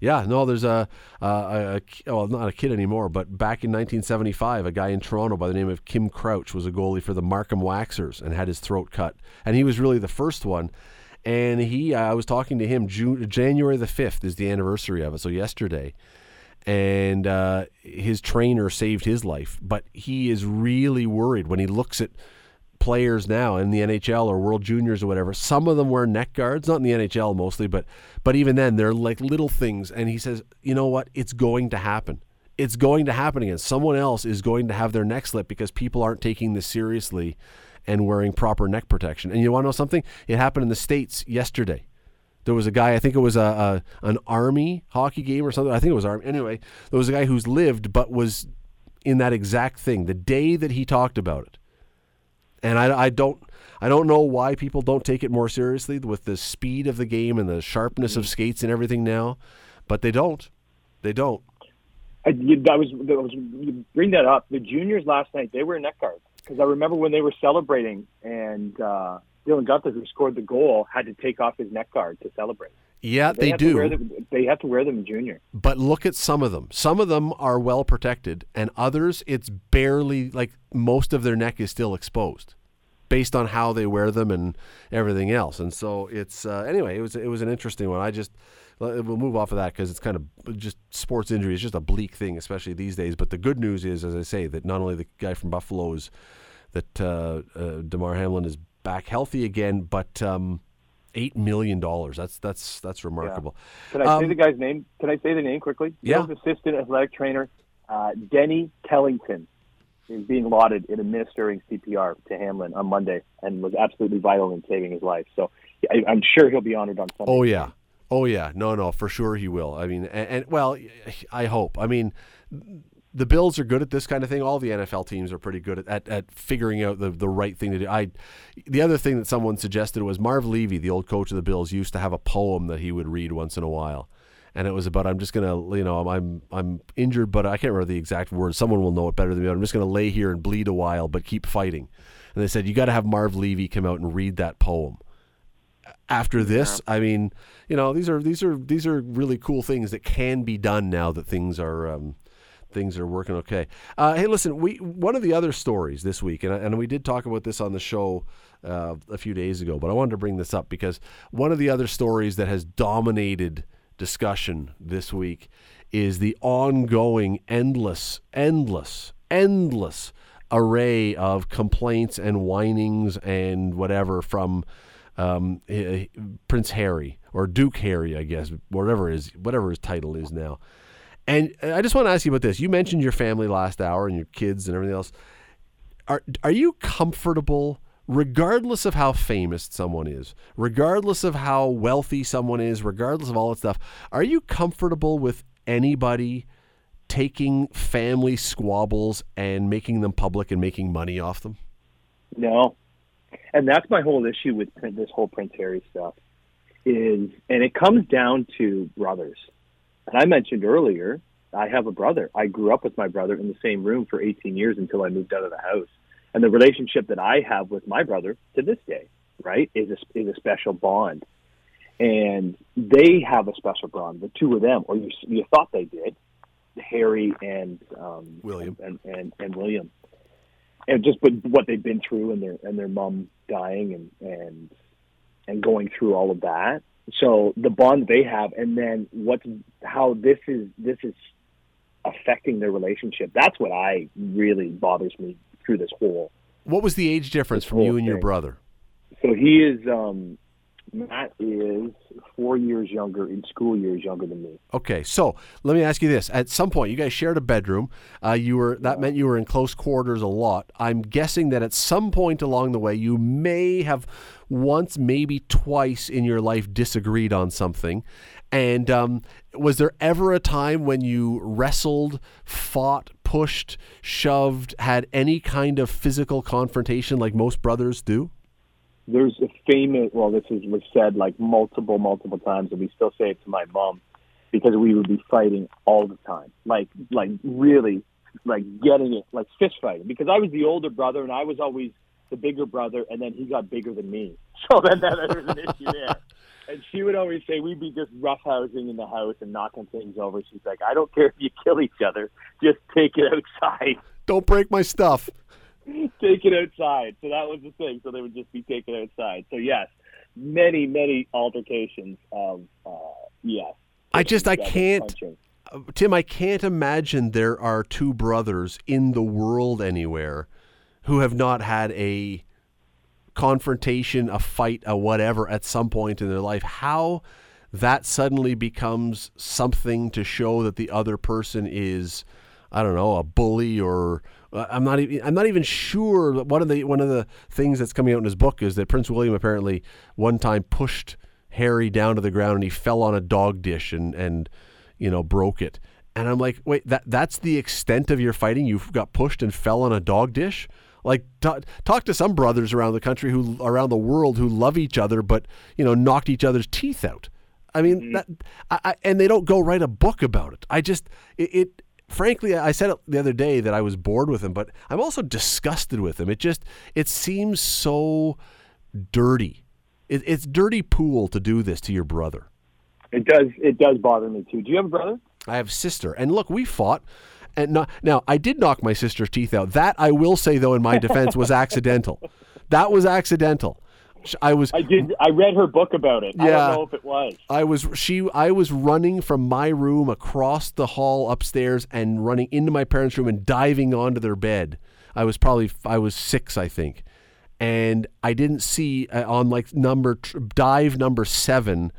Yeah, no, there's a, a, a, a well, not a kid anymore, but back in 1975, a guy in Toronto by the name of Kim Crouch was a goalie for the Markham Waxers and had his throat cut, and he was really the first one. And he, I was talking to him. June, January the 5th is the anniversary of it, so yesterday. And uh, his trainer saved his life, but he is really worried when he looks at players now in the NHL or World Juniors or whatever. Some of them wear neck guards, not in the NHL mostly, but but even then they're like little things. And he says, you know what? It's going to happen. It's going to happen again. Someone else is going to have their neck slit because people aren't taking this seriously and wearing proper neck protection. And you want to know something? It happened in the states yesterday. There was a guy, I think it was a, a an army hockey game or something. I think it was army. Anyway, there was a guy who's lived but was in that exact thing the day that he talked about it and I, I don't I don't know why people don't take it more seriously with the speed of the game and the sharpness of skates and everything now, but they don't. They don't. I, you, that was, that was you bring that up. The juniors last night they were neck guards because I remember when they were celebrating and uh, Dylan Guenther, who scored the goal, had to take off his neck guard to celebrate. Yeah, they, wear do. them, they have to wear them in junior. But look at some of them. Some of them are well protected, and others it's barely like most of their neck is still exposed, based on how they wear them and everything else. And so it's uh, anyway. It was it was an interesting one. I just we'll move off of that because it's kind of just sports injury is just a bleak thing, especially these days. But the good news is, as I say, that not only the guy from Buffalo is that uh, uh, Damar Hamlin is back healthy again, but um, eight million dollars. That's that's that's remarkable. Can I say Um, the guy's name? Can I say the name quickly? Yeah. Assistant athletic trainer, uh, Denny Kellington, is being lauded in administering CPR to Hamlin on Monday and was absolutely vital in saving his life. So I, I'm sure he'll be honored on Sunday. Oh yeah, oh yeah. No, no, for sure he will. I mean, and, and well, I hope. I mean, the Bills are good at this kind of thing. All the NFL teams are pretty good at, at, at figuring out the, the right thing to do. I, the other thing that someone suggested was Marv Levy, the old coach of the Bills, used to have a poem that he would read once in a while, and it was about I'm just gonna you know I'm I'm injured, but I can't remember the exact words. Someone will know it better than me. I'm just gonna lay here and bleed a while, but keep fighting. And they said you got to have Marv Levy come out and read that poem after this i mean you know these are these are these are really cool things that can be done now that things are um, things are working okay uh, hey listen we one of the other stories this week and, and we did talk about this on the show uh, a few days ago but i wanted to bring this up because one of the other stories that has dominated discussion this week is the ongoing endless endless endless array of complaints and whinings and whatever from um, Prince Harry or Duke Harry, I guess, whatever his whatever his title is now. And I just want to ask you about this. You mentioned your family last hour and your kids and everything else. Are are you comfortable, regardless of how famous someone is, regardless of how wealthy someone is, regardless of all that stuff? Are you comfortable with anybody taking family squabbles and making them public and making money off them? No, and that's my whole issue with this whole Prince Harry stuff is, and it comes down to brothers. And I mentioned earlier, I have a brother. I grew up with my brother in the same room for 18 years until I moved out of the house. And the relationship that I have with my brother to this day, right, is a, is a special bond. And they have a special bond, the two of them, or you, you thought they did, Harry and um, William and, and, and William and just but what they've been through and their and their mom dying and and and going through all of that. So the bond they have, and then what how this is this is affecting their relationship. That's what I really bothers me through this whole. What was the age difference from you and thing. your brother? So he is um, Matt is four years younger in school years younger than me. Okay, so let me ask you this: At some point, you guys shared a bedroom. Uh, you were that meant you were in close quarters a lot. I'm guessing that at some point along the way, you may have once, maybe twice in your life disagreed on something. And um, was there ever a time when you wrestled, fought, pushed, shoved, had any kind of physical confrontation like most brothers do? There's a famous well this is was said like multiple multiple times and we still say it to my mom because we would be fighting all the time. Like like really like getting it like fist fighting. Because i was the older brother and i was always the bigger brother and then he got bigger than me. So then, that was an issue there. And she would always say we'd be just roughhousing in the house and knocking things over. She's like i don't care if you kill each other. Just take it outside. Don't break my stuff take it outside. So that was the thing. So they would just be taken outside. So yes, many many altercations of uh, yes. I just I can't. Uh, Tim, I can't imagine there are two brothers in the world anywhere who have not had a confrontation, a fight, a whatever at some point in their life. How that suddenly becomes something to show that the other person is, I don't know, a bully or I'm not even I'm not even sure. One of the one of the things that's coming out in his book is that Prince William apparently one time pushed Harry down to the ground and he fell on a dog dish and and you know broke it. And I'm like, wait, that that's the extent of your fighting? You got pushed and fell on a dog dish? Like talk, talk to some brothers around the country who around the world who love each other, but you know knocked each other's teeth out. I mean, mm-hmm. that, I, I, and they don't go write a book about it. I just it, it frankly, I said it the other day that I was bored with him, but I'm also disgusted with him. It just it seems so dirty. It, it's dirty pool to do this to your brother. It does. It does bother me too. Do you have a brother? I have a sister, and look, we fought. And not, now I did knock my sister's teeth out. That I will say, though, in my defense, was accidental. That was accidental. I was. I did. I read her book about it. Yeah, I don't know if it was. I was. She. I was running from my room across the hall upstairs and running into my parents' room and diving onto their bed. I was probably. I was six, I think, and I didn't see uh, on like number dive number seven.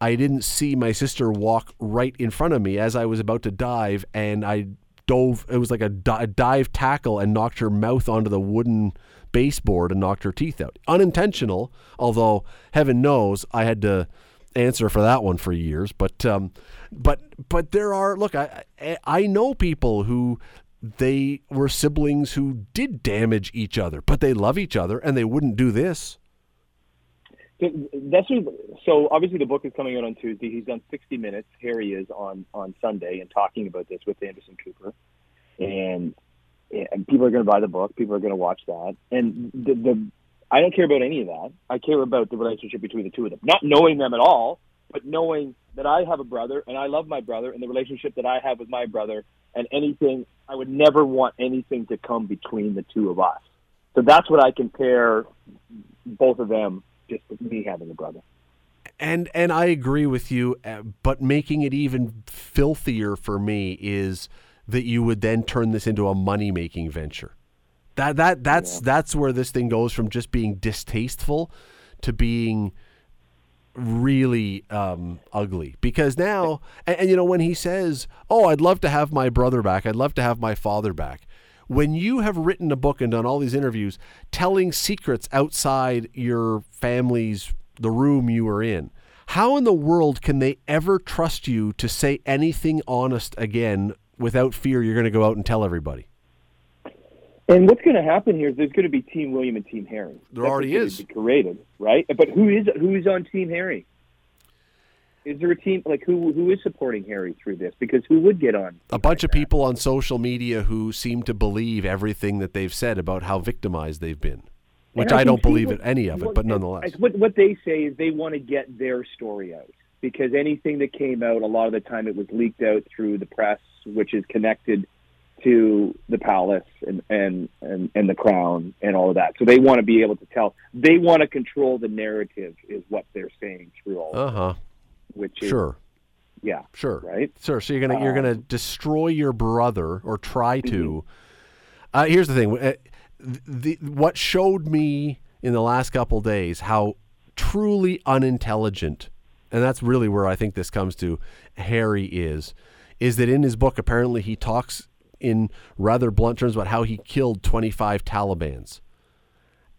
I didn't see my sister walk right in front of me as I was about to dive, and I dove. It was like a, a dive tackle and knocked her mouth onto the wooden baseboard and knocked her teeth out. Unintentional, although heaven knows I had to answer for that one for years. But um, but but there are look, I I- know people who they were siblings who did damage each other, but they love each other and they wouldn't do this. So that's so obviously the book is coming out on Tuesday. He's done 60 minutes. Harry is on on Sunday and talking about this with Anderson Cooper, and and people are going to buy the book. People are going to watch that, and the, the I don't care about any of that. I care about the relationship between the two of them, not knowing them at all, but knowing that I have a brother and I love my brother, and the relationship that I have with my brother, and anything I would never want anything to come between the two of us. So that's what I compare both of them just with me having a brother. And and I agree with you, uh, but making it even filthier for me is that you would then turn this into a money making venture. That that that's that's where this thing goes from just being distasteful to being really um, ugly. Because now, and, and you know, when he says, "Oh, I'd love to have my brother back. I'd love to have my father back." When you have written a book and done all these interviews telling secrets outside your family's the room you were in, how in the world can they ever trust you to say anything honest again without fear you're going to go out and tell everybody? And what's going to happen here is there's going to be Team William and Team Harry. There That's already what's is. going to be created, right? But who is who is on Team Harry? Is there a team like who who is supporting Harry through this? Because who would get on? a bunch of people on social media who seem to believe everything that they've said about how victimized they've been, which And I, don't believe what- it, any of it, what- but nonetheless. What, what they say is they want to get their story out because anything that came out, a lot of the time it was leaked out through the press, which is connected to the palace and, and, and, and the crown and all of that. So they want to be able to tell. They want to control the narrative, is what they're saying through all, Uh of huh. which is Sure. yeah, Sure. right. Sure. So you're gonna you're gonna destroy your brother or try to. Uh, here's the thing. uh, The, what showed me in the last couple days how truly unintelligent, and that's really where I think this comes to. Harry is, is that in his book apparently he talks in rather blunt terms about how he killed 25 Taliban's.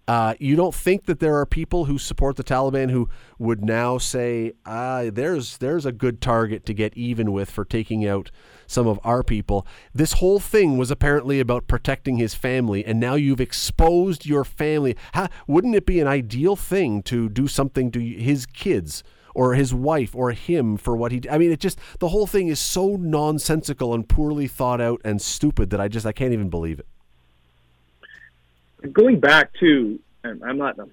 Uh, you don't think that there are people who support the Taliban who would now say, "Ah, there's there's a good target to get even with for taking out some of our people." This whole thing was apparently about protecting his family, and now you've exposed your family. How, wouldn't it be an ideal thing to do something to his kids? Or his wife, or him for what he I mean, it just the whole thing is so nonsensical and poorly thought out and stupid that I just I can't even believe it. going back to, I'm not a,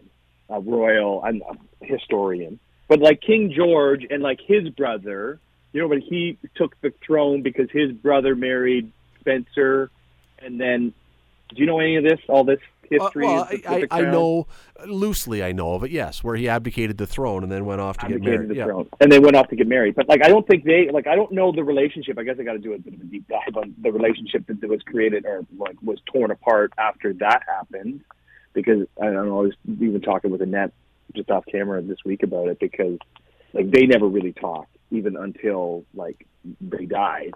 a royal, I'm a historian, but like King George and like his brother, you know, but he took the throne because his brother married Spencer, and then, do you know any of this? All this Uh, history? well, the- I, I, I know loosely. I know of it. Yes, where he abdicated the throne and then went off to get married. the Yeah. throne, and they went off to get married. But like, I don't think they like. I don't know the relationship. I guess I got to do a bit of a deep dive on the relationship that, was created or like was torn apart after that happened. Because I don't know. I was even talking with Annette just off camera this week about it because like they never really talked even until like they died.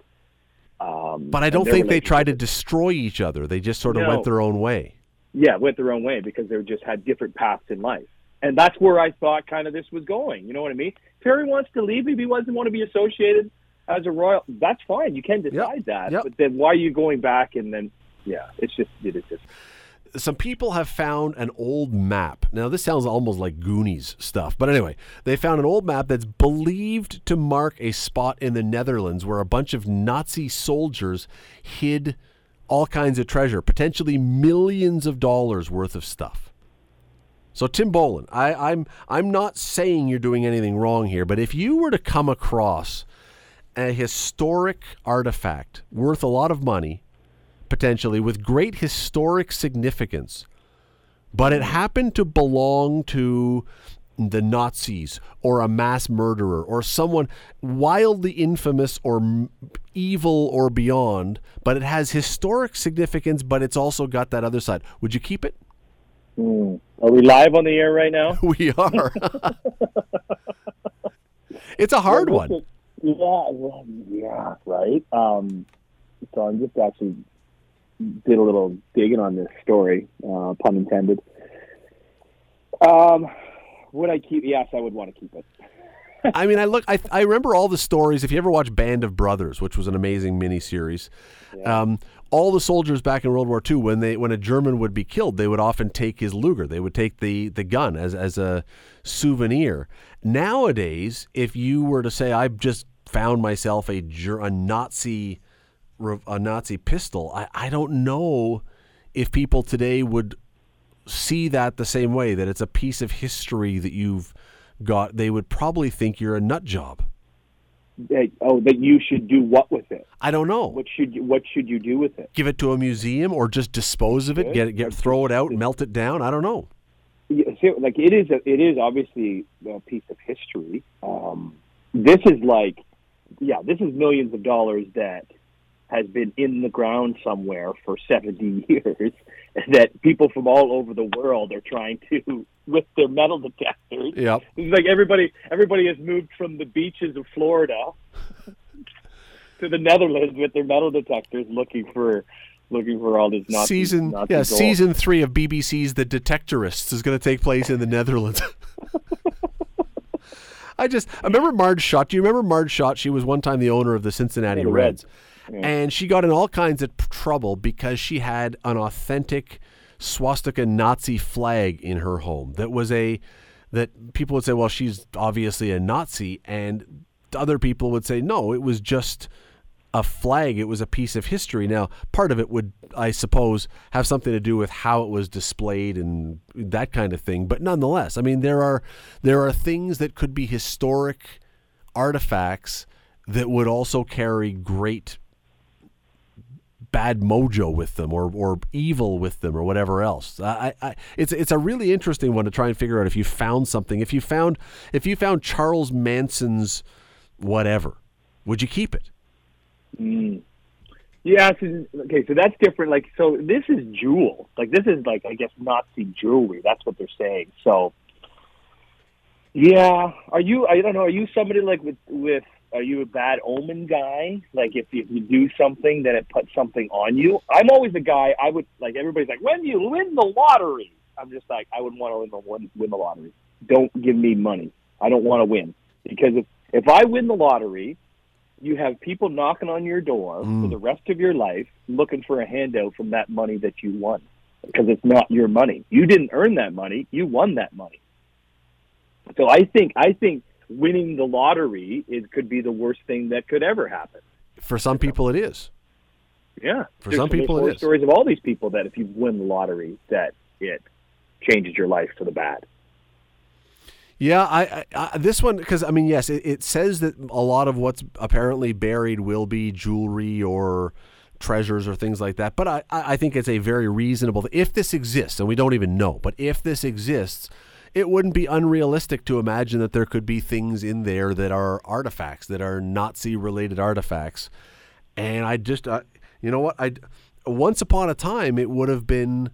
Um, But I don't think they tried to destroy each other. They just sort of No. went their own way. Yeah, went their own way because they just had different paths in life. And that's where I thought kind of this was going. You know what I mean? Harry wants to leave, if he doesn't want to be associated as a royal, that's fine. You can decide that. Yep. But then why are you going back and then, yeah, it's just, it is just, Some people have found an old map. Now, this sounds almost like Goonies stuff, but anyway, they found an old map that's believed to mark a spot in the Netherlands where a bunch of Nazi soldiers hid all kinds of treasure, potentially millions of dollars worth of stuff. So Tim Bolen, I, I'm I'm not saying you're doing anything wrong here, but if you were to come across a historic artifact worth a lot of money, potentially with great historic significance, but it happened to belong to the Nazis or a mass murderer or someone wildly infamous or evil or beyond, but it has historic significance, but it's also got that other side. Would you keep it? are we live on the air right now? We are. it's a hard Well, one. listen, Yeah, well, yeah, right. Um, so I'm just actually did a little digging on this story, uh, pun intended. Um, would I keep? Yes, I would want to keep it. I mean, I look. I I remember all the stories. If you ever watch Band of Brothers, which was an amazing miniseries, um, all the soldiers back in World War II, when they when a German would be killed, they would often take his Luger. They would take the the gun as as a souvenir. Nowadays, if you were to say, "I've just found myself a a Nazi a Nazi pistol," I I don't know if people today would see that the same way that it's a piece of history that you've got. They would probably think you're a nut job. That, oh, that you should do what with it? I don't know. What should you, what should you do with it? Give it to a museum or just dispose of it, get it, get throw it out, melt it down. I don't know. Yeah, see, like it is, a, it is obviously a piece of history. Um, this is like, yeah, this is millions of dollars that has been in the ground somewhere for 70 years that people from all over the world are trying to with their metal detectors. Yep. It's like everybody everybody has moved from the beaches of Florida to the Netherlands with their metal detectors looking for looking for all this Nazi, season Nazi yeah gold. season three of BBC's The Detectorists is going to take place in the Netherlands. I just I remember Marge Schott. Do you remember Marge Schott? She was one time the owner of the Cincinnati the Reds, Reds. Mm. and she got in all kinds of trouble because she had an authentic swastika Nazi flag in her home. That was a that people would say, well, she's obviously a Nazi, and other people would say, no, it was just a flag. It was a piece of history. Now, part of it would, I suppose, have something to do with how it was displayed and that kind of thing. But nonetheless, I mean, there are there are things that could be historic artifacts that would also carry great bad mojo with them or, or evil with them or whatever else. I, I, it's it's a really interesting one to try and figure out if you found something. If you found if you found Charles Manson's whatever, would you keep it? Mm. Yeah, so, okay, so that's different. Like, so this is jewel. Like, this is like, I guess, Nazi jewelry. That's what they're saying. So, yeah, are you? I don't know. Are you somebody like with with? Are you a bad omen guy? Like, if you, if you do something, then it puts something on you. I'm always a guy. I would like everybody's like, when do you win the lottery? I'm just like, I wouldn't want to win the win, win the lottery. Don't give me money. I don't want to win because if if I win the lottery, you have people knocking on your door for mm. the rest of your life looking for a handout from that money that you won because it's not your money. You didn't earn that money. You won that money. So I think I think winning the lottery is could be the worst thing that could ever happen. For some people, it is. Yeah, For some people it there's is. stories of all these people that if you win the lottery, that it changes your life for the bad. Yeah, I, I, I this one because I mean, yes, it, it says that a lot of what's apparently buried will be jewelry or treasures or things like that. But I, I I think it's a very reasonable. If this exists, and we don't even know, but if this exists, it wouldn't be unrealistic to imagine that there could be things in there that are artifacts that are Nazi-related artifacts. And I just, you know what, I once upon a time it would have been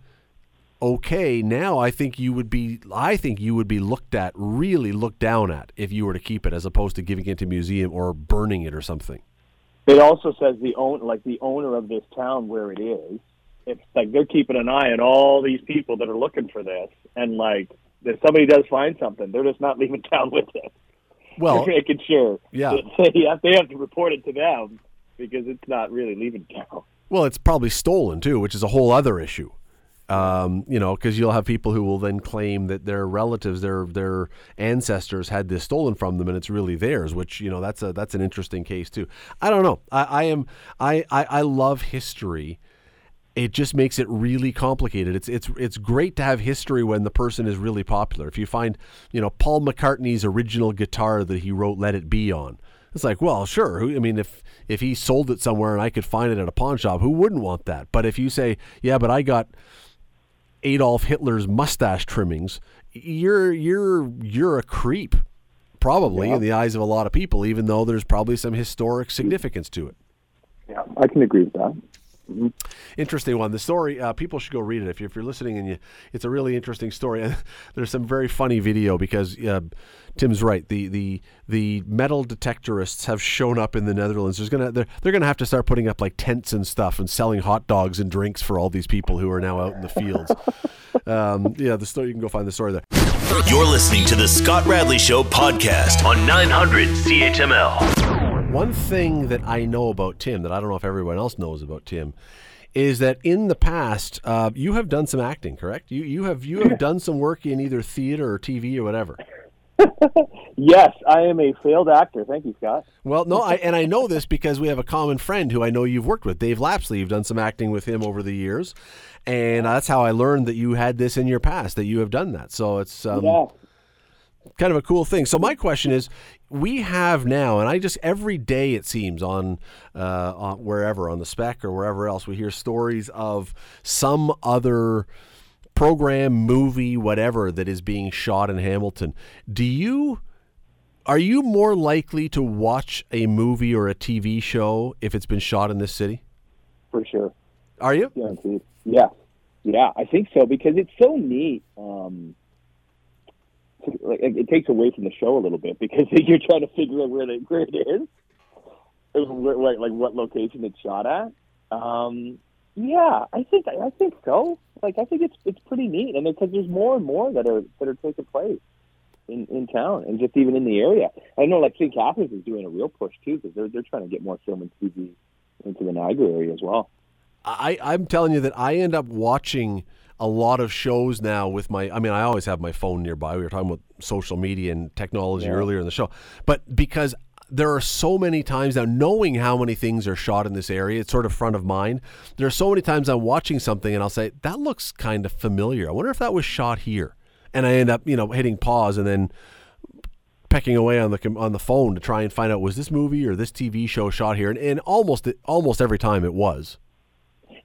okay now i think you would be i think you would be looked at really looked down at if you were to keep it as opposed to giving it to a museum or burning it or something It also says the own like the owner of this town where it is. It's like they're keeping an eye on all these people that are looking for this, and like if somebody does find something, they're just not leaving town with it. well they're making sure. Yeah. they have, they have to report it to them because it's not really leaving town. well it's probably stolen too which is a whole other issue um, you know because you'll have people who will then claim that their relatives their their ancestors had this stolen from them and it's really theirs which you know that's a that's an interesting case too i don't know i, I am I, I i love history it just makes it really complicated. It's it's it's great to have history when the person is really popular. If you find, you know, Paul McCartney's original guitar that he wrote "Let It Be" on, it's like, well, sure. I mean, if if he sold it somewhere and I could find it at a pawn shop, who wouldn't want that? But if you say, yeah, but I got Adolf Hitler's mustache trimmings, you're you're you're a creep, probably in the eyes of a lot of people, even though there's probably some historic significance to it. Yeah, I can agree with that. Interesting one. The story, uh, people should go read it if, you, if you're listening, and you, it's a really interesting story. And there's some very funny video because uh, Tim's right. The the the metal detectorists have shown up in the Netherlands. There's gonna they're, they're gonna have to start putting up like tents and stuff and selling hot dogs and drinks for all these people who are now out in the fields. um, yeah, the story you can go find the story there. You're listening to the Scott Radley Show podcast on 900 CHML. One thing that I know about Tim that I don't know if everyone else knows about Tim is that in the past uh, you have done some acting, correct? You you have you have done some work in either theater or TV or whatever. Yes, I am a failed actor. Thank you, Scott. Well, no, I, and I know this because we have a common friend who I know you've worked with, Dave Lapsley. You've done some acting with him over the years, and that's how I learned that you had this in your past, that you have done that. So it's um, yeah. Kind of a cool thing. So my question is, we have now, and I just every day it seems on, uh, on wherever on the spec or wherever else we hear stories of some other program, movie, whatever that is being shot in Hamilton. Do you? Are you more likely to watch a movie or a TV show if it's been shot in this city? For sure. Are you? Guaranteed. Yeah. Yeah, I think so because it's so neat. Um, like, it, it takes away from the show a little bit because you're trying to figure out where, they, where it is, where, like, like what location it's shot at. Um, yeah, I think I think so. Like I think it's it's pretty neat, and because there's more and more that are that are taking place in in town and just even in the area. I know like St. Catharines is doing a real push too because they're they're trying to get more film and TV into the Niagara area as well. I, I'm telling you that I end up watching a lot of shows now with my I mean I always have my phone nearby. We were talking about social media and technology Yeah. earlier in the show. But because there are so many times now knowing how many things are shot in this area, it's sort of front of mind. There are so many times I'm watching something and I'll say, That looks kind of familiar. I wonder if that was shot here. And I end up, you know, hitting pause and then pecking away on the on the phone to try and find out was this movie or this TV show shot here, and, and almost almost every time it was.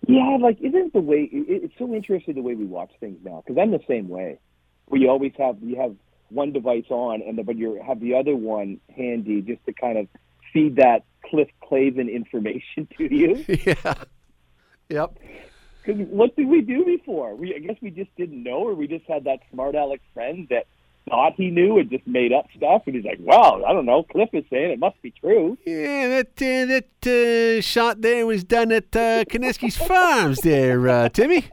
Yeah, like isn't the way it, it's so interesting the way we watch things now because I'm the same way. Where you always have you have one device on and the, but you have the other one handy just to kind of feed that Cliff Clavin information to you. yeah. Yep. Because what did we do before? We I guess we just didn't know, or we just had that smart aleck friend that thought he knew and just made up stuff, and he's like, "Well, I don't know. Cliff is saying it must be true." Yeah, that uh, that uh, shot there was done at uh, Kaniski's Farms there, uh, Timmy.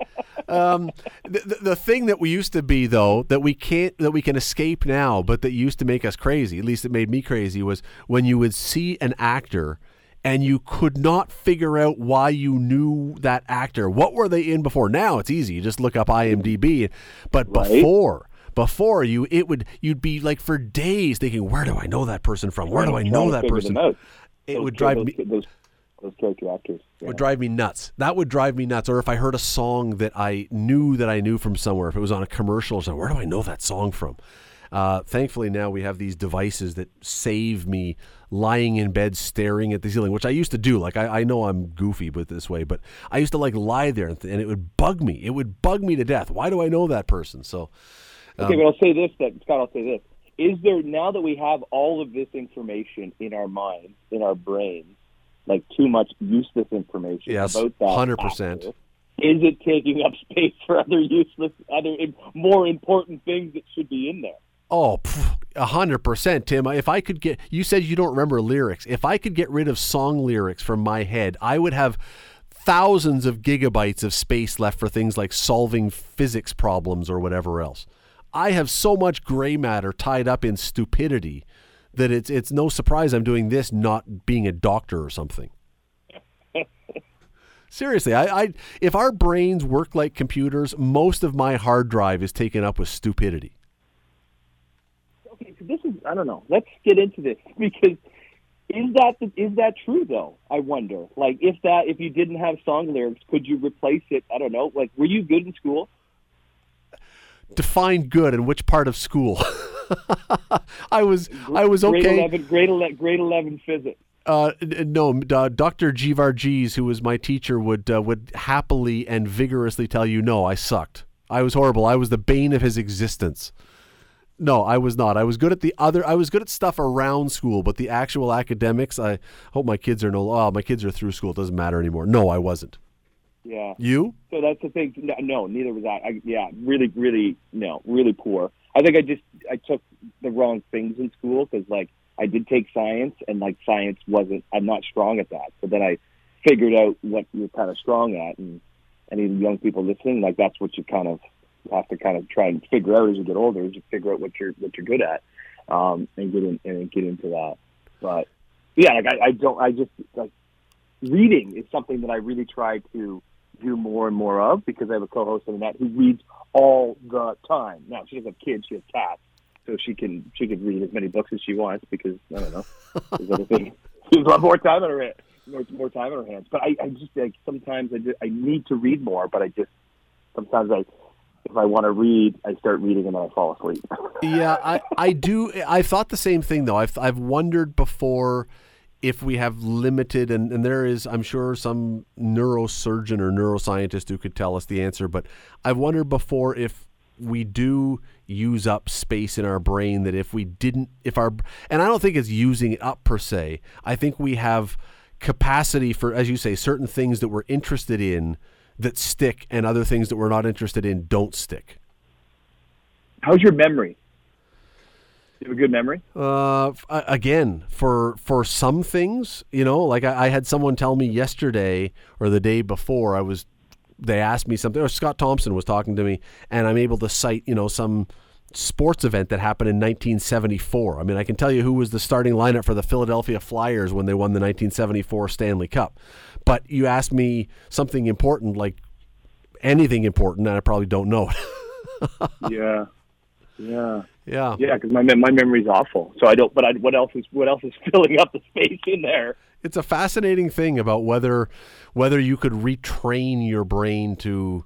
Um, the, the the thing that we used to be though that we can't that we can escape now, but that used to make us crazy. At least it made me crazy was when you would see an actor. And you could not figure out why you knew that actor. What were they in before? Now it's easy. You just look up IMDb. But Right. before, before you, it would you'd be like for days thinking, where do I know that person from? Where do I know that person? It Those would drive those, me those those character actors. Yeah. would drive me nuts. That would drive me nuts. Or if I heard a song that I knew that I knew from somewhere, if it was on a commercial or something, where do I know that song from? Uh, thankfully, now we have these devices that save me lying in bed staring at the ceiling, which I used to do. Like I, I know I'm goofy with this way, but I used to like lie there and, th- and it would bug me. It would bug me to death. Why do I know that person? So Okay, Um, but I'll say this: that Scott, I'll say this: is there now that we have all of this information in our minds, in our brains, like too much useless information Yes, about that 100%. Is it taking up space for other useless, other more important things that should be in there? Oh, a hundred percent, Tim. If I could get, you said you don't remember lyrics. If I could get rid of song lyrics from my head, I would have thousands of gigabytes of space left for things like solving physics problems or whatever else. I have so much gray matter tied up in stupidity that it's it's no surprise I'm doing this, not being a doctor or something. Seriously, I, I if our brains work like computers, most of my hard drive is taken up with stupidity. Okay, so this is I don't know. Let's get into this because is that is that true though? I wonder. Like if that if you didn't have song lyrics, could you replace it? I don't know. Like were you good in school? Define good and which part of school. I was I was Grade okay. eleven, grade ele- grade eleven physics. Uh, no, uh, Dr. G Varghese, who was my teacher, would uh, would happily and vigorously tell you, no, I sucked. I was horrible. I was the bane of his existence. No, I was not. I was good at the other. I was good at stuff around school, but the actual academics. I hope my kids are no. Oh, my kids are through school. It doesn't matter anymore. No, I wasn't. Yeah. You? So that's the thing. No, no neither was I. I. Yeah, really, really, no, really poor. I think I just I took the wrong things in school because like I did take science and like science wasn't. I'm not strong at that. So then I figured out what you're kind of strong at, and any young people listening, like that's what you kind of have to kind of try and figure out as you get older, is you figure out what you're what you're good at, um, and get in and get into that. But yeah, like I, I don't, I just like reading is something that I really try to do more and more of because I have a co-host on that who reads all the time. Now she doesn't have kids; she has cats, so she can she can read as many books as she wants because I don't know. She has a lot more time on her hands, more, more time on her hands. But I, I just like sometimes I just, I need to read more, but I just sometimes I if I want to read, I start reading and then I fall asleep. yeah, I, I do. I thought the same thing though. I've I've wondered before if we have limited and, and there is I'm sure some neurosurgeon or neuroscientist who could tell us the answer, but I've wondered before if we do use up space in our brain that if we didn't if our and I don't think it's using it up per se. I think we have capacity for as you say certain things that we're interested in that stick and other things that we're not interested in don't stick. How's your memory? You have a good memory? Uh, again, for for some things, you know, like I, I, had someone tell me yesterday or the day before, I was, they asked me something, or Scott Thompson was talking to me, and I'm able to cite, you know, some sports event that happened in 1974. I mean, I can tell you who was the starting lineup for the Philadelphia Flyers when they won the 1974 Stanley Cup. But you asked me something important, like anything important, and I probably don't know it. yeah. Yeah. Yeah. Yeah, because my my memory's awful. So I don't. But I, what else is what else is filling up the space in there? It's a fascinating thing about whether whether you could retrain your brain to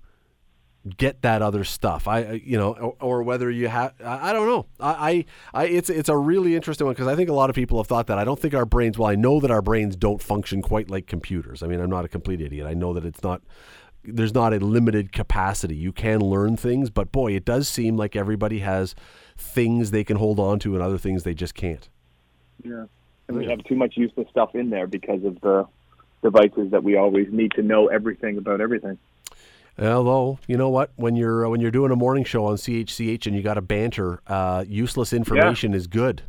get that other stuff. I you know, or, or whether you have. I, I, don't know. I, I, I it's it's a really interesting one because I think a lot of people have thought that. I don't think our brains. Well, I know that our brains don't function quite like computers. I mean, I'm not a complete idiot. I know that it's not there's not a limited capacity. You can learn things, but boy, it does seem like everybody has things they can hold on to and other things they just can't. Yeah. And we have too much useless stuff in there because of the devices that we always need to know everything about everything. Although you know what, when you're uh, when you're doing a morning show on CHCH and you got a banter, uh, useless information yeah. is good.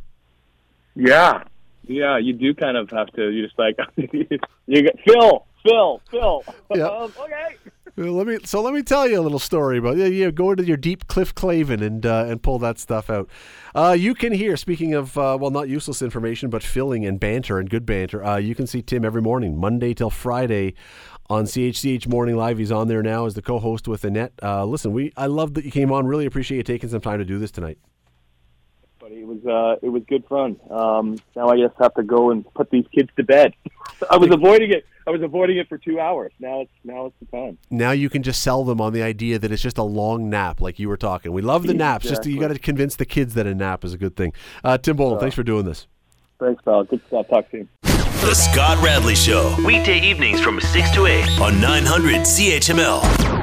Yeah, yeah, you do kind of have to. You just like you get Phil. Phil, Phil. Yeah. Um, okay. Well, let me so let me tell you a little story about yeah, yeah go into your deep Cliff Clavin and uh, and pull that stuff out. Uh, you can hear speaking of uh, well not useless information but filling and banter and good banter. Uh, you can see Tim every morning Monday till Friday on CHCH Morning Live. He's on there now as the co-host with Annette. Uh, listen, we I love that you came on. Really appreciate you taking some time to do this tonight. Buddy, it was uh, it was good fun. Um, now I just have to go and put these kids to bed. I was avoiding it I was avoiding it for two hours. Now it's now it's the time. Now you can just sell them on the idea that it's just a long nap, like you were talking. We love the naps. Exactly. Just you got to convince the kids that a nap is a good thing. Uh, Tim Bolen, uh, thanks for doing this. Thanks, pal. Good stuff. Talk to you. The Scott Radley Show, weekday evenings from six to eight on nine hundred CHML.